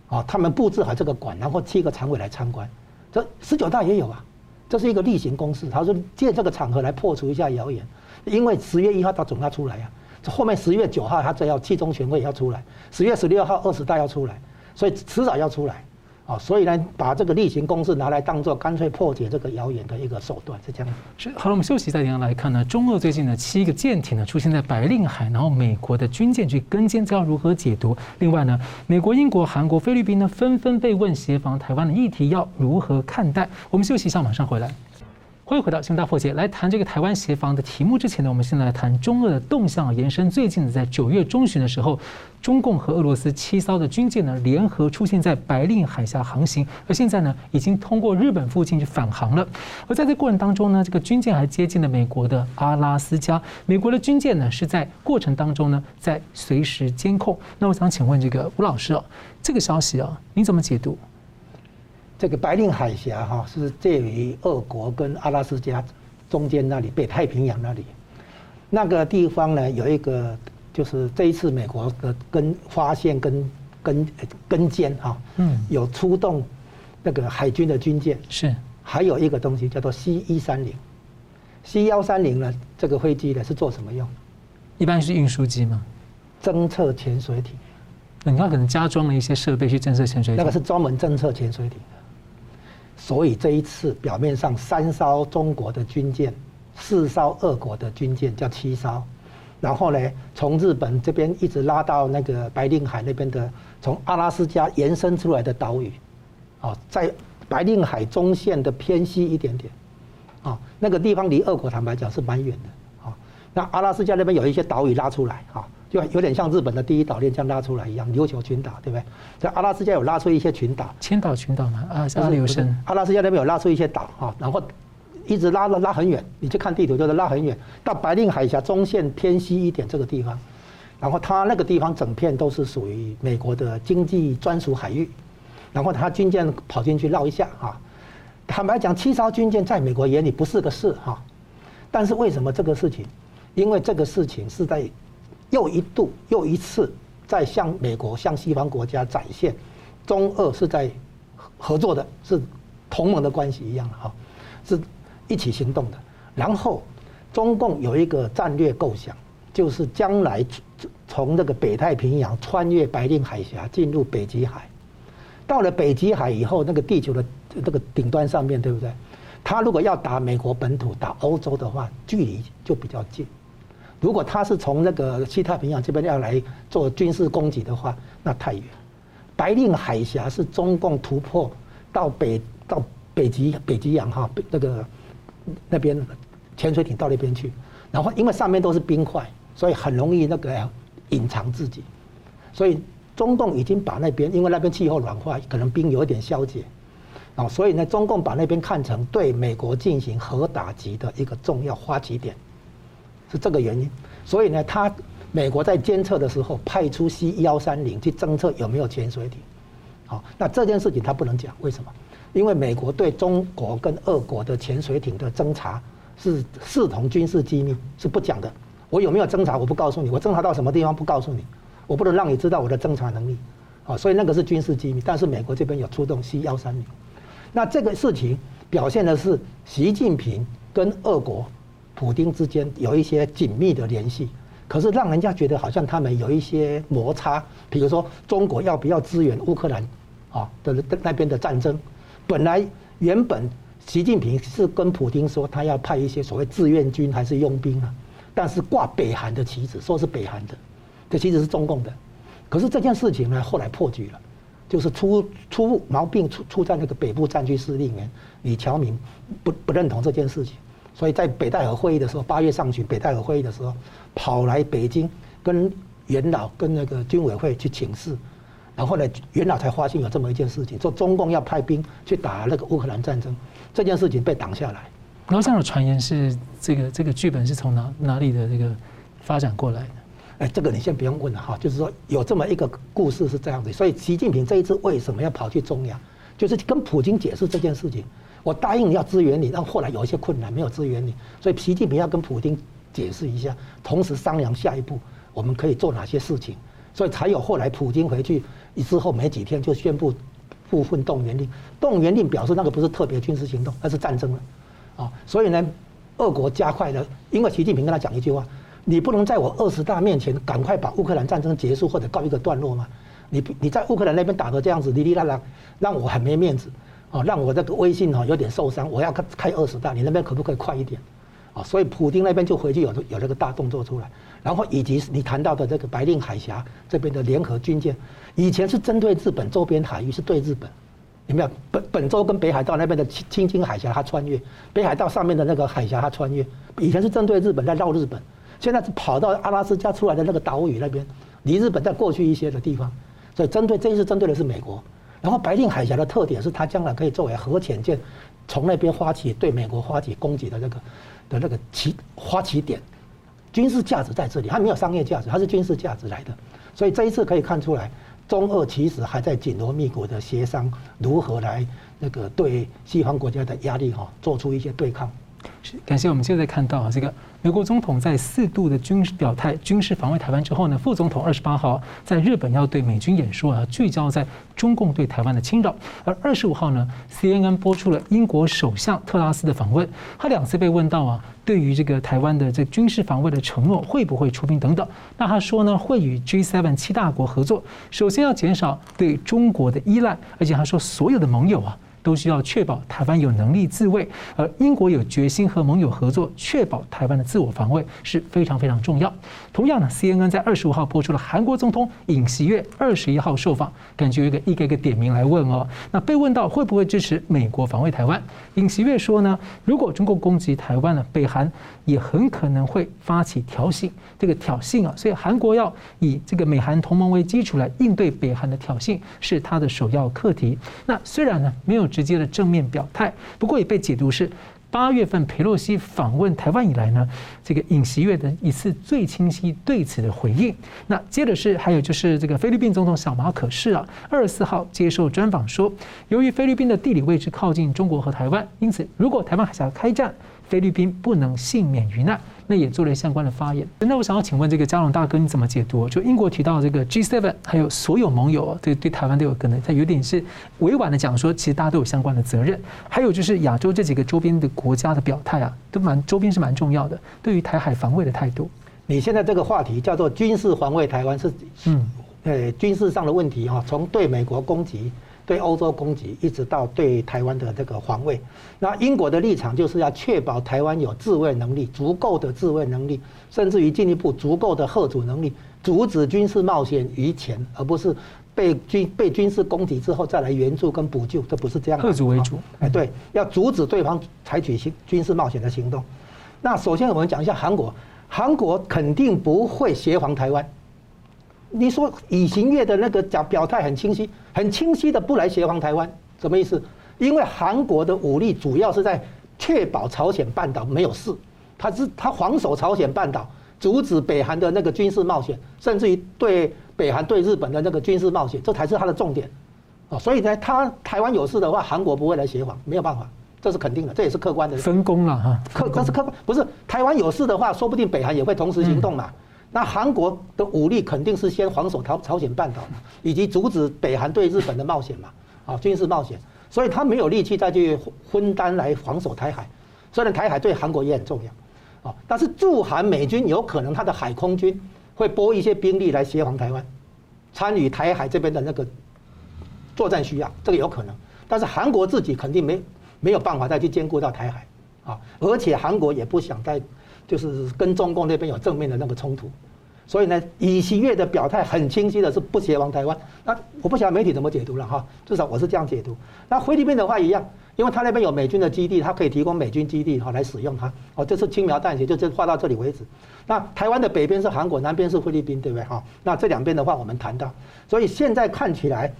啊他们布置好这个馆，然后七个常委来参观，这十九大也有啊，这是一个例行公事，他说借这个场合来破除一下谣言，因为十月一号他总要出来呀、啊。后面十月九号，他就要七中全会要出来；十月十六号二十大要出来，所以迟早要出来。啊，所以呢，把这个例行公事拿来当做干脆破解这个谣言的一个手段，是这样。是好了，我们休息再来看呢。中俄最近的七个舰艇呢出现在白令海，然后美国的军舰去跟监，这要如何解读？另外呢，美国、英国、韩国、菲律宾呢纷纷被问协防台湾的议题要如何看待？我们休息一下，马上回来。欢迎回到新闻大破解，来谈这个台湾协防的题目之前呢，我们先来谈中俄的动向延伸。最近呢在九月中旬的时候，中共和俄罗斯七艘的军舰呢联合出现在白令海峡航行，而现在呢已经通过日本附近去返航了。而在这过程当中呢，这个军舰还接近了美国的阿拉斯加，美国的军舰呢是在过程当中呢在随时监控。那我想请问这个吴老师啊，这个消息啊，你怎么解读？这个白令海峡哈是介于俄国跟阿拉斯加中间那里，北太平洋那里，那个地方呢有一个就是这一次美国的跟发现跟跟跟监哈，嗯，有出动那个海军的军舰。是，还有一个东西叫做 C 一三零，C 幺三零呢这个飞机呢是做什么用？一般是运输机吗？侦测潜水艇，你看可能加装了一些设备去侦测潜水艇，那个是专门侦测潜水艇。所以这一次表面上三艘中国的军舰，四艘俄国的军舰，叫七艘。然后呢，从日本这边一直拉到那个白令海那边的，从阿拉斯加延伸出来的岛屿，啊，在白令海中线的偏西一点点，啊，那个地方离俄国坦白讲是蛮远的，啊，那阿拉斯加那边有一些岛屿拉出来，啊。就有点像日本的第一岛链这样拉出来一样，琉球群岛，对不对？在阿拉斯加有拉出一些群岛，千岛群岛嘛，啊，阿留申。阿拉斯加那边有拉出一些岛啊，然后一直拉了拉很远，你去看地图就是拉很远，到白令海峡中线偏西一点这个地方，然后它那个地方整片都是属于美国的经济专属海域，然后它军舰跑进去绕一下啊。坦白讲，七艘军舰在美国眼里不是个事哈，但是为什么这个事情？因为这个事情是在。又一度又一次在向美国、向西方国家展现，中俄是在合作的，是同盟的关系一样哈，是一起行动的。然后，中共有一个战略构想，就是将来从这个北太平洋穿越白令海峡进入北极海。到了北极海以后，那个地球的这个顶端上面对不对？他如果要打美国本土、打欧洲的话，距离就比较近。如果他是从那个西太平洋这边要来做军事攻击的话，那太远。白令海峡是中共突破到北到北极北极洋哈，那个那边潜水艇到那边去，然后因为上面都是冰块，所以很容易那个隐藏自己。所以中共已经把那边，因为那边气候暖化，可能冰有一点消解，啊，所以呢，中共把那边看成对美国进行核打击的一个重要发起点。是这个原因，所以呢，他美国在监测的时候派出 C 幺三零去侦测有没有潜水艇，好，那这件事情他不能讲，为什么？因为美国对中国跟俄国的潜水艇的侦查是视同军事机密，是不讲的。我有没有侦查，我不告诉你；我侦查到什么地方，不告诉你。我不能让你知道我的侦查能力，好，所以那个是军事机密。但是美国这边有出动 C 幺三零，那这个事情表现的是习近平跟俄国。普丁之间有一些紧密的联系，可是让人家觉得好像他们有一些摩擦。比如说，中国要不要支援乌克兰啊的那边的战争？本来原本习近平是跟普丁说他要派一些所谓志愿军还是佣兵啊，但是挂北韩的旗子，说是北韩的，这其实是中共的。可是这件事情呢，后来破局了，就是出出毛病出出在那个北部战区司令员李乔明不不认同这件事情。所以在北戴河会议的时候，八月上旬北戴河会议的时候，跑来北京跟元老跟那个军委会去请示，然后呢，元老才发现有这么一件事情，说中共要派兵去打那个乌克兰战争，这件事情被挡下来。然后这样的传言是这个这个剧本是从哪哪里的这个发展过来的？哎，这个你先不用问了哈，就是说有这么一个故事是这样子，所以习近平这一次为什么要跑去中亚，就是跟普京解释这件事情。我答应要支援你，但后来有一些困难没有支援你，所以习近平要跟普京解释一下，同时商量下一步我们可以做哪些事情，所以才有后来普京回去之后没几天就宣布部分动员令，动员令表示那个不是特别军事行动，那是战争了，啊，所以呢，俄国加快了，因为习近平跟他讲一句话。你不能在我二十大面前赶快把乌克兰战争结束或者告一个段落吗？你你在乌克兰那边打得这样子哩哩啦啦，让我很没面子，啊，让我这个威信哦有点受伤。我要开开二十大，你那边可不可以快一点？啊，所以普丁那边就回去有有那个大动作出来，然后以及你谈到的这个白令海峡这边的联合军舰，以前是针对日本周边海域，是对日本，有没有？本本州跟北海道那边的青青海峡它穿越，北海道上面的那个海峡它穿越，以前是针对日本在绕日本。现在是跑到阿拉斯加出来的那个岛屿那边，离日本再过去一些的地方，所以针对这一次针对的是美国。然后白令海峡的特点是它将来可以作为核潜舰从那边发起对美国发起攻击的那个的那个起发起点，军事价值在这里，它没有商业价值，它是军事价值来的。所以这一次可以看出来，中俄其实还在紧锣密鼓的协商如何来那个对西方国家的压力哈做出一些对抗。感谢我们现在看到，这个美国总统在四度的军事表态、军事防卫台湾之后呢，副总统二十八号在日本要对美军演说啊，聚焦在中共对台湾的侵扰。而二十五号呢，CNN 播出了英国首相特拉斯的访问，他两次被问到啊，对于这个台湾的这军事防卫的承诺会不会出兵等等，那他说呢，会与 G7 七大国合作，首先要减少对中国的依赖，而且他说所有的盟友啊。都需要确保台湾有能力自卫，而英国有决心和盟友合作，确保台湾的自我防卫是非常非常重要。同样呢，CNN 在二十五号播出了韩国总统尹锡悦二十一号受访，感觉有一个一个一个点名来问哦。那被问到会不会支持美国防卫台湾，尹锡悦说呢，如果中国攻击台湾呢，北韩也很可能会发起挑衅，这个挑衅啊，所以韩国要以这个美韩同盟为基础来应对北韩的挑衅，是他的首要课题。那虽然呢没有。直接的正面表态，不过也被解读是八月份佩洛西访问台湾以来呢，这个尹锡悦的一次最清晰对此的回应。那接着是还有就是这个菲律宾总统小马可士啊，二十四号接受专访说，由于菲律宾的地理位置靠近中国和台湾，因此如果台湾海峡开战，菲律宾不能幸免于难。那也做了相关的发言。那我想要请问这个嘉龙大哥，你怎么解读？就英国提到这个 G7，还有所有盟友，对对台湾都有可能，他有点是委婉的讲说，其实大家都有相关的责任。还有就是亚洲这几个周边的国家的表态啊，都蛮周边是蛮重要的，对于台海防卫的态度。你现在这个话题叫做军事防卫台湾是，嗯，呃，军事上的问题哈，从对美国攻击。对欧洲攻击，一直到对台湾的这个防卫，那英国的立场就是要确保台湾有自卫能力，足够的自卫能力，甚至于进一步足够的吓阻能力，阻止军事冒险于前，而不是被军被军事攻击之后再来援助跟补救，这不是这样。吓阻为主，哎，对，要阻止对方采取行军事冒险的行动。那首先我们讲一下韩国，韩国肯定不会协防台湾。你说尹行月的那个讲表态很清晰，很清晰的不来协防台湾，什么意思？因为韩国的武力主要是在确保朝鲜半岛没有事，他是他防守朝鲜半岛，阻止北韩的那个军事冒险，甚至于对北韩对日本的那个军事冒险，这才是他的重点。啊，所以呢，他台湾有事的话，韩国不会来协防，没有办法，这是肯定的，这也是客观的。分工了哈，客这是客观，不是台湾有事的话，说不定北韩也会同时行动嘛。嗯那韩国的武力肯定是先防守朝朝鲜半岛，以及阻止北韩对日本的冒险嘛，啊，军事冒险，所以他没有力气再去分担来防守台海。虽然台海对韩国也很重要，啊，但是驻韩美军有可能他的海空军会拨一些兵力来协防台湾，参与台海这边的那个作战需要，这个有可能。但是韩国自己肯定没没有办法再去兼顾到台海，啊，而且韩国也不想再。就是跟中共那边有正面的那个冲突，所以呢，尹锡悦的表态很清晰的是不协防台湾。那我不晓得媒体怎么解读了哈，至少我是这样解读。那菲律宾的话一样，因为他那边有美军的基地，他可以提供美军基地哈来使用它。哦，这是轻描淡写，就就画到这里为止。那台湾的北边是韩国，南边是菲律宾，对不对哈？那这两边的话我们谈到，所以现在看起来，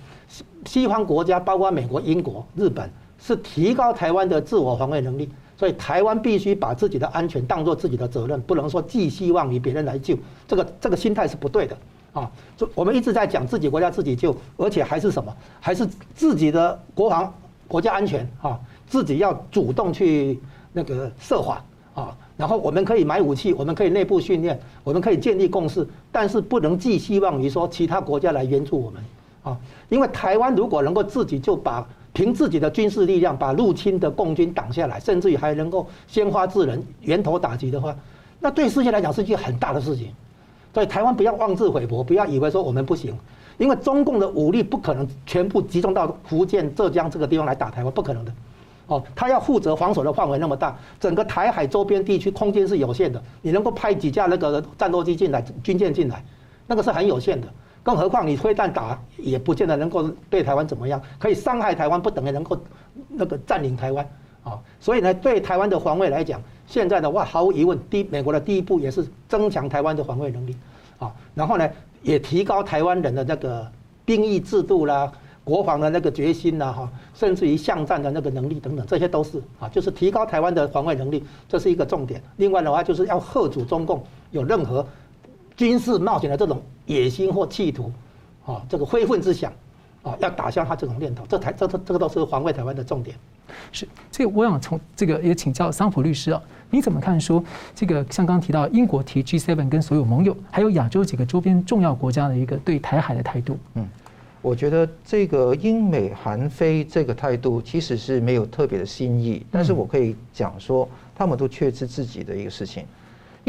西方国家包括美国、英国、日本是提高台湾的自我防卫能力。所以台湾必须把自己的安全当做自己的责任，不能说寄希望于别人来救，这个这个心态是不对的啊！就我们一直在讲自己国家自己救，而且还是什么？还是自己的国防、国家安全啊，自己要主动去那个设法啊，然后我们可以买武器，我们可以内部训练，我们可以建立共识，但是不能寄希望于说其他国家来援助我们啊！因为台湾如果能够自己就把。凭自己的军事力量把入侵的共军挡下来，甚至于还能够先发制人、源头打击的话，那对世界来讲是一件很大的事情。所以台湾不要妄自菲薄，不要以为说我们不行，因为中共的武力不可能全部集中到福建、浙江这个地方来打台湾，不可能的。哦，他要负责防守的范围那么大，整个台海周边地区空间是有限的，你能够派几架那个战斗机进来、军舰进来，那个是很有限的。更何况你飞弹打也不见得能够对台湾怎么样，可以伤害台湾，不等于能够那个占领台湾啊。所以呢，对台湾的防卫来讲，现在的话毫无疑问，第美国的第一步也是增强台湾的防卫能力啊。然后呢，也提高台湾人的那个兵役制度啦、国防的那个决心啦哈，甚至于巷战的那个能力等等，这些都是啊，就是提高台湾的防卫能力，这是一个重点。另外的话，就是要吓阻中共有任何军事冒险的这种。野心或企图，啊，这个非分之想，啊，要打消他这种念头，这台这这这个都是防卫台湾的重点。是，这个我想从这个也请教桑普律师啊，你怎么看说这个像刚刚提到英国提 G7 跟所有盟友，还有亚洲几个周边重要国家的一个对台海的态度？嗯，我觉得这个英美韩非这个态度其实是没有特别的新意，但是我可以讲说，他们都确知自己的一个事情。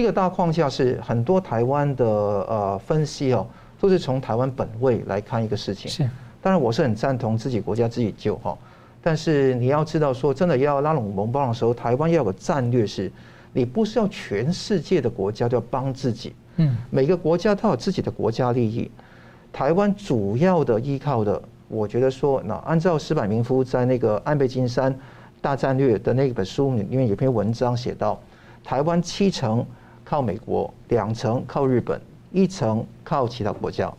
一个大框架是很多台湾的呃分析哦，都是从台湾本位来看一个事情。是，当然我是很赞同自己国家自己救哈，但是你要知道说，真的要拉拢盟邦的时候，台湾要有个战略是，你不是要全世界的国家都要帮自己，嗯，每个国家都有自己的国家利益。台湾主要的依靠的，我觉得说，那按照石柏明夫在那个安倍晋三大战略的那本书里面有篇文章写到，台湾七成。靠美国两成，靠日本一成，靠其他国家。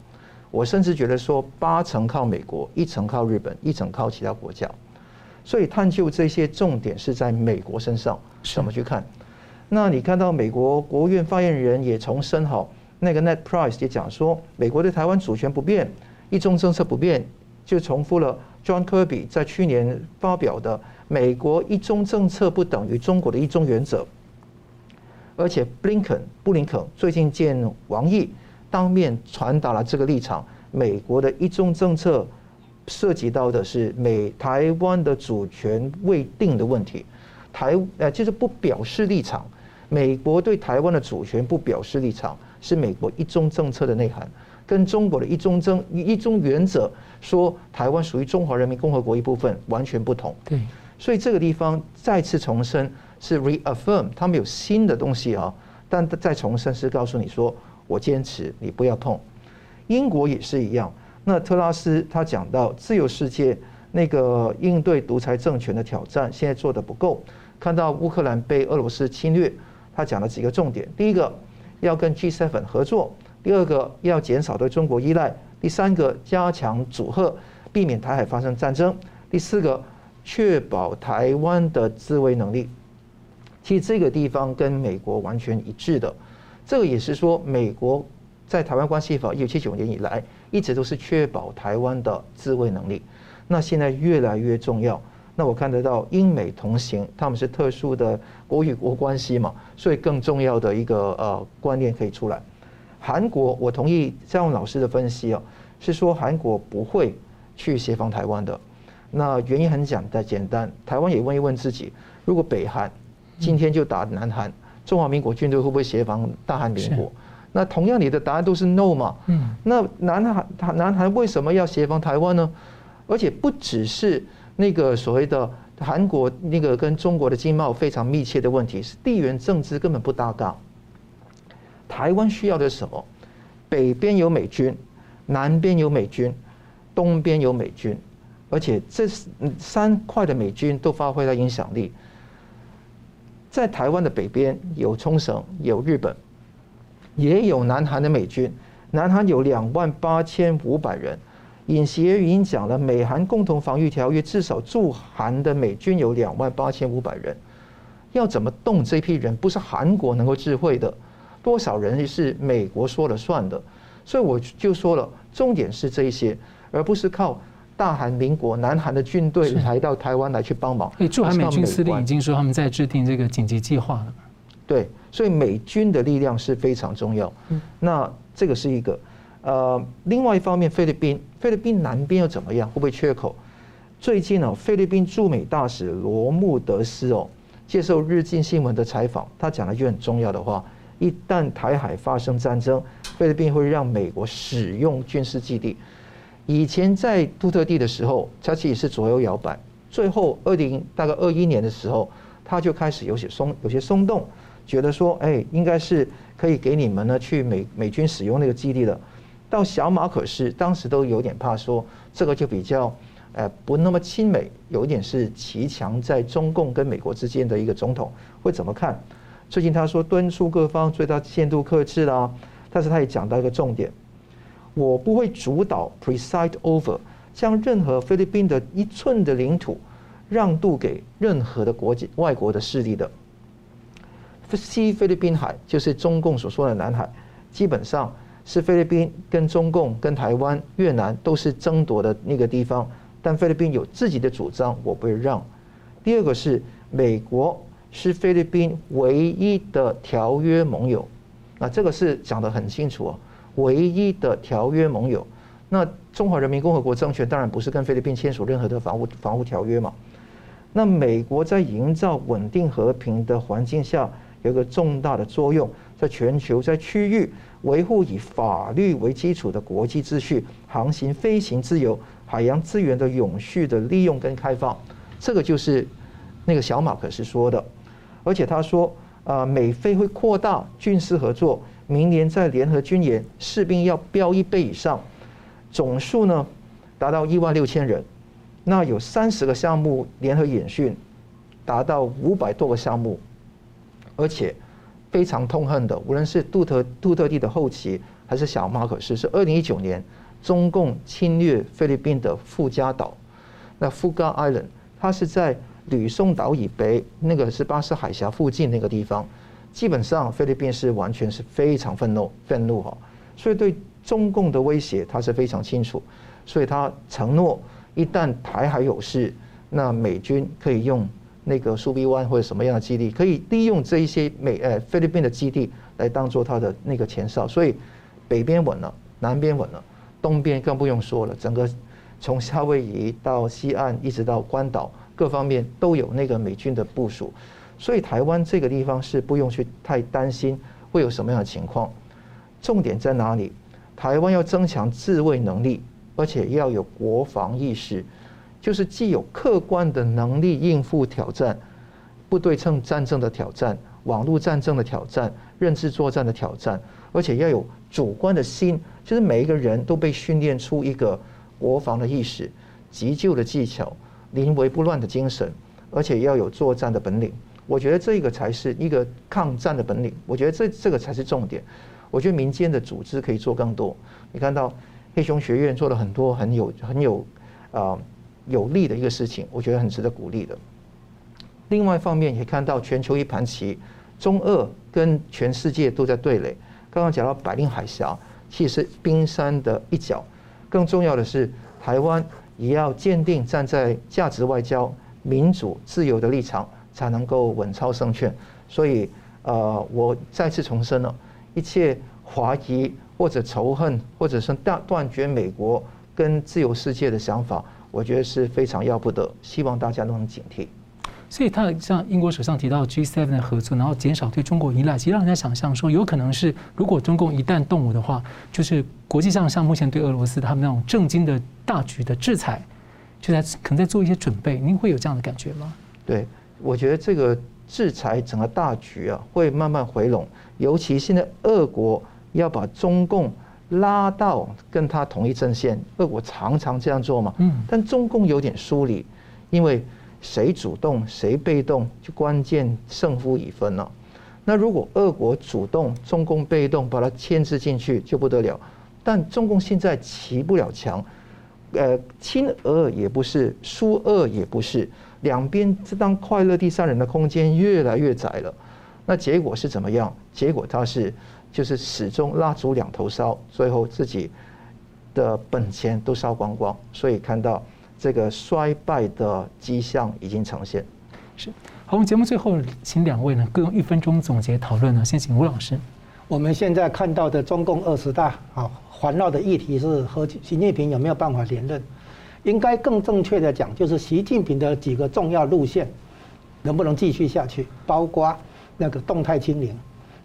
我甚至觉得说八成靠美国，一成靠日本，一成靠其他国家。所以探究这些重点是在美国身上，怎么去看？那你看到美国国务院发言人也重申好，那个 Net Price 也讲说，美国对台湾主权不变，一中政策不变，就重复了 John Kirby 在去年发表的美国一中政策不等于中国的一中原则。而且布林肯布林肯最近见王毅，当面传达了这个立场。美国的一中政策涉及到的是美台湾的主权未定的问题，台呃就是不表示立场。美国对台湾的主权不表示立场，是美国一中政策的内涵，跟中国的一中政一中原则说台湾属于中华人民共和国一部分完全不同。对，所以这个地方再次重申。是 reaffirm，他们有新的东西啊，但再重申是告诉你说，我坚持你不要碰。英国也是一样，那特拉斯他讲到自由世界那个应对独裁政权的挑战，现在做得不够。看到乌克兰被俄罗斯侵略，他讲了几个重点：第一个要跟 G7 合作；第二个要减少对中国依赖；第三个加强阻吓，避免台海发生战争；第四个确保台湾的自卫能力。其实这个地方跟美国完全一致的，这个也是说，美国在台湾关系法一九七九年以来一直都是确保台湾的自卫能力。那现在越来越重要。那我看得到英美同行，他们是特殊的国与国关系嘛，所以更重要的一个呃观念可以出来。韩国，我同意张勇老师的分析哦，是说韩国不会去协防台湾的。那原因很简单，简单，台湾也问一问自己，如果北韩。今天就打南韩，中华民国军队会不会协防大韩民国？那同样你的答案都是 no 嘛？嗯，那南韩南韩为什么要协防台湾呢？而且不只是那个所谓的韩国那个跟中国的经贸非常密切的问题，是地缘政治根本不搭嘎。台湾需要的是什么？北边有美军，南边有美军，东边有美军，而且这三块的美军都发挥了影响力。在台湾的北边有冲绳，有日本，也有南韩的美军。南韩有两万八千五百人。尹锡悦已经讲了，美韩共同防御条约至少驻韩的美军有两万八千五百人。要怎么动这批人，不是韩国能够智慧的，多少人是美国说了算的。所以我就说了，重点是这一些，而不是靠大韩民国、南韩的军队来到台湾来去帮忙。驻韩美军司令已经说他们在制定这个紧急计划了。对，所以美军的力量是非常重要。那这个是一个。呃，另外一方面，菲律宾，菲律宾南边又怎么样？会不会缺口？最近呢，菲律宾驻美大使罗穆德斯哦，接受日经新闻的采访，他讲了一句很重要的话：一旦台海发生战争，菲律宾会让美国使用军事基地。以前在杜特地的时候，他其实是左右摇摆，最后二零大概二一年的时候，他就开始有些松，有些松动，觉得说，哎，应该是可以给你们呢去美美军使用那个基地了。到小马可是，当时都有点怕说这个就比较，呃，不那么亲美，有一点是骑墙在中共跟美国之间的一个总统会怎么看？最近他说敦促各方最大限度克制啦，但是他也讲到一个重点，我不会主导 preside over 将任何菲律宾的一寸的领土让渡给任何的国际外国的势力的。西菲律宾海就是中共所说的南海，基本上。是菲律宾跟中共、跟台湾、越南都是争夺的那个地方，但菲律宾有自己的主张，我不会让。第二个是美国是菲律宾唯一的条约盟友，那这个是讲得很清楚啊，唯一的条约盟友。那中华人民共和国政权当然不是跟菲律宾签署任何的防务防务条约嘛。那美国在营造稳定和平的环境下有一个重大的作用，在全球在区域。维护以法律为基础的国际秩序、航行飞行自由、海洋资源的永续的利用跟开放，这个就是那个小马可是说的。而且他说，啊，美菲会扩大军事合作，明年在联合军演，士兵要飙一倍以上，总数呢达到一万六千人。那有三十个项目联合演训，达到五百多个项目，而且。非常痛恨的，无论是杜特杜特地的后期，还是小马可仕，是二零一九年中共侵略菲律宾的富加岛，那富加 Island，它是在吕宋岛以北，那个是巴士海峡附近那个地方，基本上菲律宾是完全是非常愤怒愤怒哈，所以对中共的威胁他是非常清楚，所以他承诺一旦台海有事，那美军可以用。那个苏比湾或者什么样的基地，可以利用这一些美呃菲律宾的基地来当做他的那个前哨，所以北边稳了，南边稳了，东边更不用说了，整个从夏威夷到西岸一直到关岛，各方面都有那个美军的部署，所以台湾这个地方是不用去太担心会有什么样的情况。重点在哪里？台湾要增强自卫能力，而且要有国防意识。就是既有客观的能力应付挑战，不对称战争的挑战、网络战争的挑战、认知作战的挑战，而且要有主观的心，就是每一个人都被训练出一个国防的意识、急救的技巧、临危不乱的精神，而且要有作战的本领。我觉得这个才是一个抗战的本领。我觉得这这个才是重点。我觉得民间的组织可以做更多。你看到黑熊学院做了很多很有很有啊。有利的一个事情，我觉得很值得鼓励的。另外一方面，也看到全球一盘棋，中俄跟全世界都在对垒。刚刚讲到百令海峡，其实冰山的一角。更重要的是，台湾也要坚定站在价值外交、民主自由的立场，才能够稳操胜券。所以，呃，我再次重申了，一切怀疑或者仇恨，或者是断断绝美国跟自由世界的想法。我觉得是非常要不得，希望大家都能警惕。所以，他像英国首相提到 G7 的合作，然后减少对中国依赖，其实让人家想象说，有可能是如果中共一旦动武的话，就是国际上像目前对俄罗斯他们那种政经的大局的制裁，就在可能在做一些准备。您会有这样的感觉吗？对，我觉得这个制裁整个大局啊，会慢慢回笼，尤其现在俄国要把中共。拉到跟他同一阵线，俄国常常这样做嘛。嗯。但中共有点疏离，因为谁主动谁被动，就关键胜负已分了。那如果俄国主动，中共被动，把它牵制进去就不得了。但中共现在骑不了墙，呃，亲俄也不是，输俄也不是，两边这当快乐第三人的空间越来越窄了。那结果是怎么样？结果他是就是始终蜡烛两头烧，最后自己的本钱都烧光光，所以看到这个衰败的迹象已经呈现。是。好，我们节目最后请两位呢各用一分钟总结讨论呢。先请吴老师。我们现在看到的中共二十大啊，环绕的议题是和习近平有没有办法连任？应该更正确的讲，就是习近平的几个重要路线能不能继续下去？包括那个动态清零，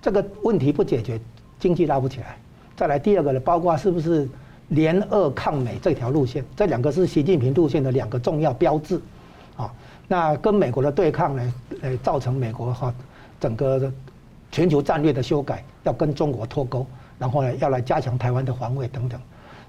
这个问题不解决，经济拉不起来。再来第二个呢，包括是不是联俄抗美这条路线？这两个是习近平路线的两个重要标志啊。那跟美国的对抗呢，呃，造成美国哈整个全球战略的修改，要跟中国脱钩，然后呢，要来加强台湾的防卫等等。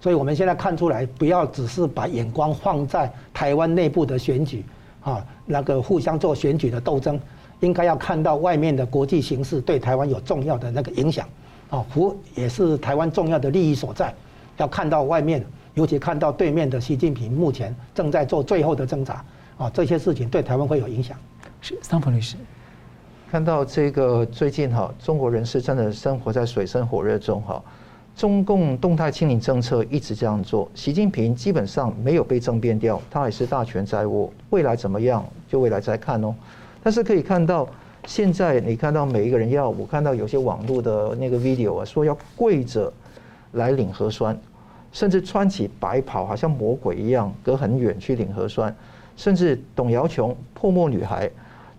所以我们现在看出来，不要只是把眼光放在台湾内部的选举，啊，那个互相做选举的斗争，应该要看到外面的国际形势对台湾有重要的那个影响，啊，福也是台湾重要的利益所在，要看到外面，尤其看到对面的习近平目前正在做最后的挣扎。啊，这些事情对台湾会有影响。是桑普律师，看到这个最近哈，中国人是真的生活在水深火热中哈。中共动态清零政策一直这样做，习近平基本上没有被政变掉，他还是大权在握。未来怎么样，就未来再看哦。但是可以看到，现在你看到每一个人要，我看到有些网络的那个 video 啊，说要跪着来领核酸，甚至穿起白袍，好像魔鬼一样，隔很远去领核酸。甚至董瑶琼破墨女孩，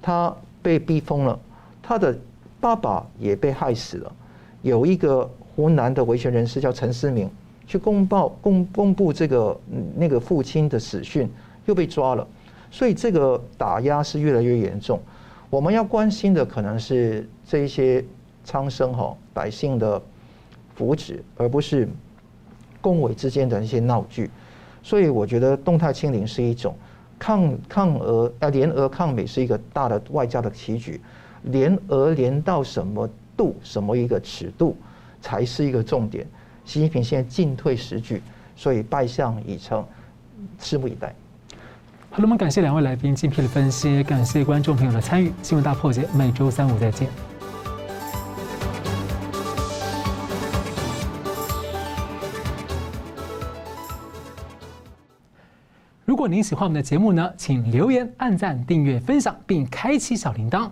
她被逼疯了，她的爸爸也被害死了。有一个湖南的维权人士叫陈思明，去公报公公布这个那个父亲的死讯，又被抓了。所以这个打压是越来越严重。我们要关心的可能是这一些苍生哈百姓的福祉，而不是共委之间的一些闹剧。所以我觉得动态清零是一种。抗抗俄啊，联俄抗美是一个大的外交的棋局，联俄联到什么度，什么一个尺度，才是一个重点。习近平现在进退时局，所以败相已成，拭目以待。好了，我们感谢两位来宾精辟的分析，感谢观众朋友的参与。新闻大破解，每周三五再见。如果您喜欢我们的节目呢，请留言、按赞、订阅、分享，并开启小铃铛。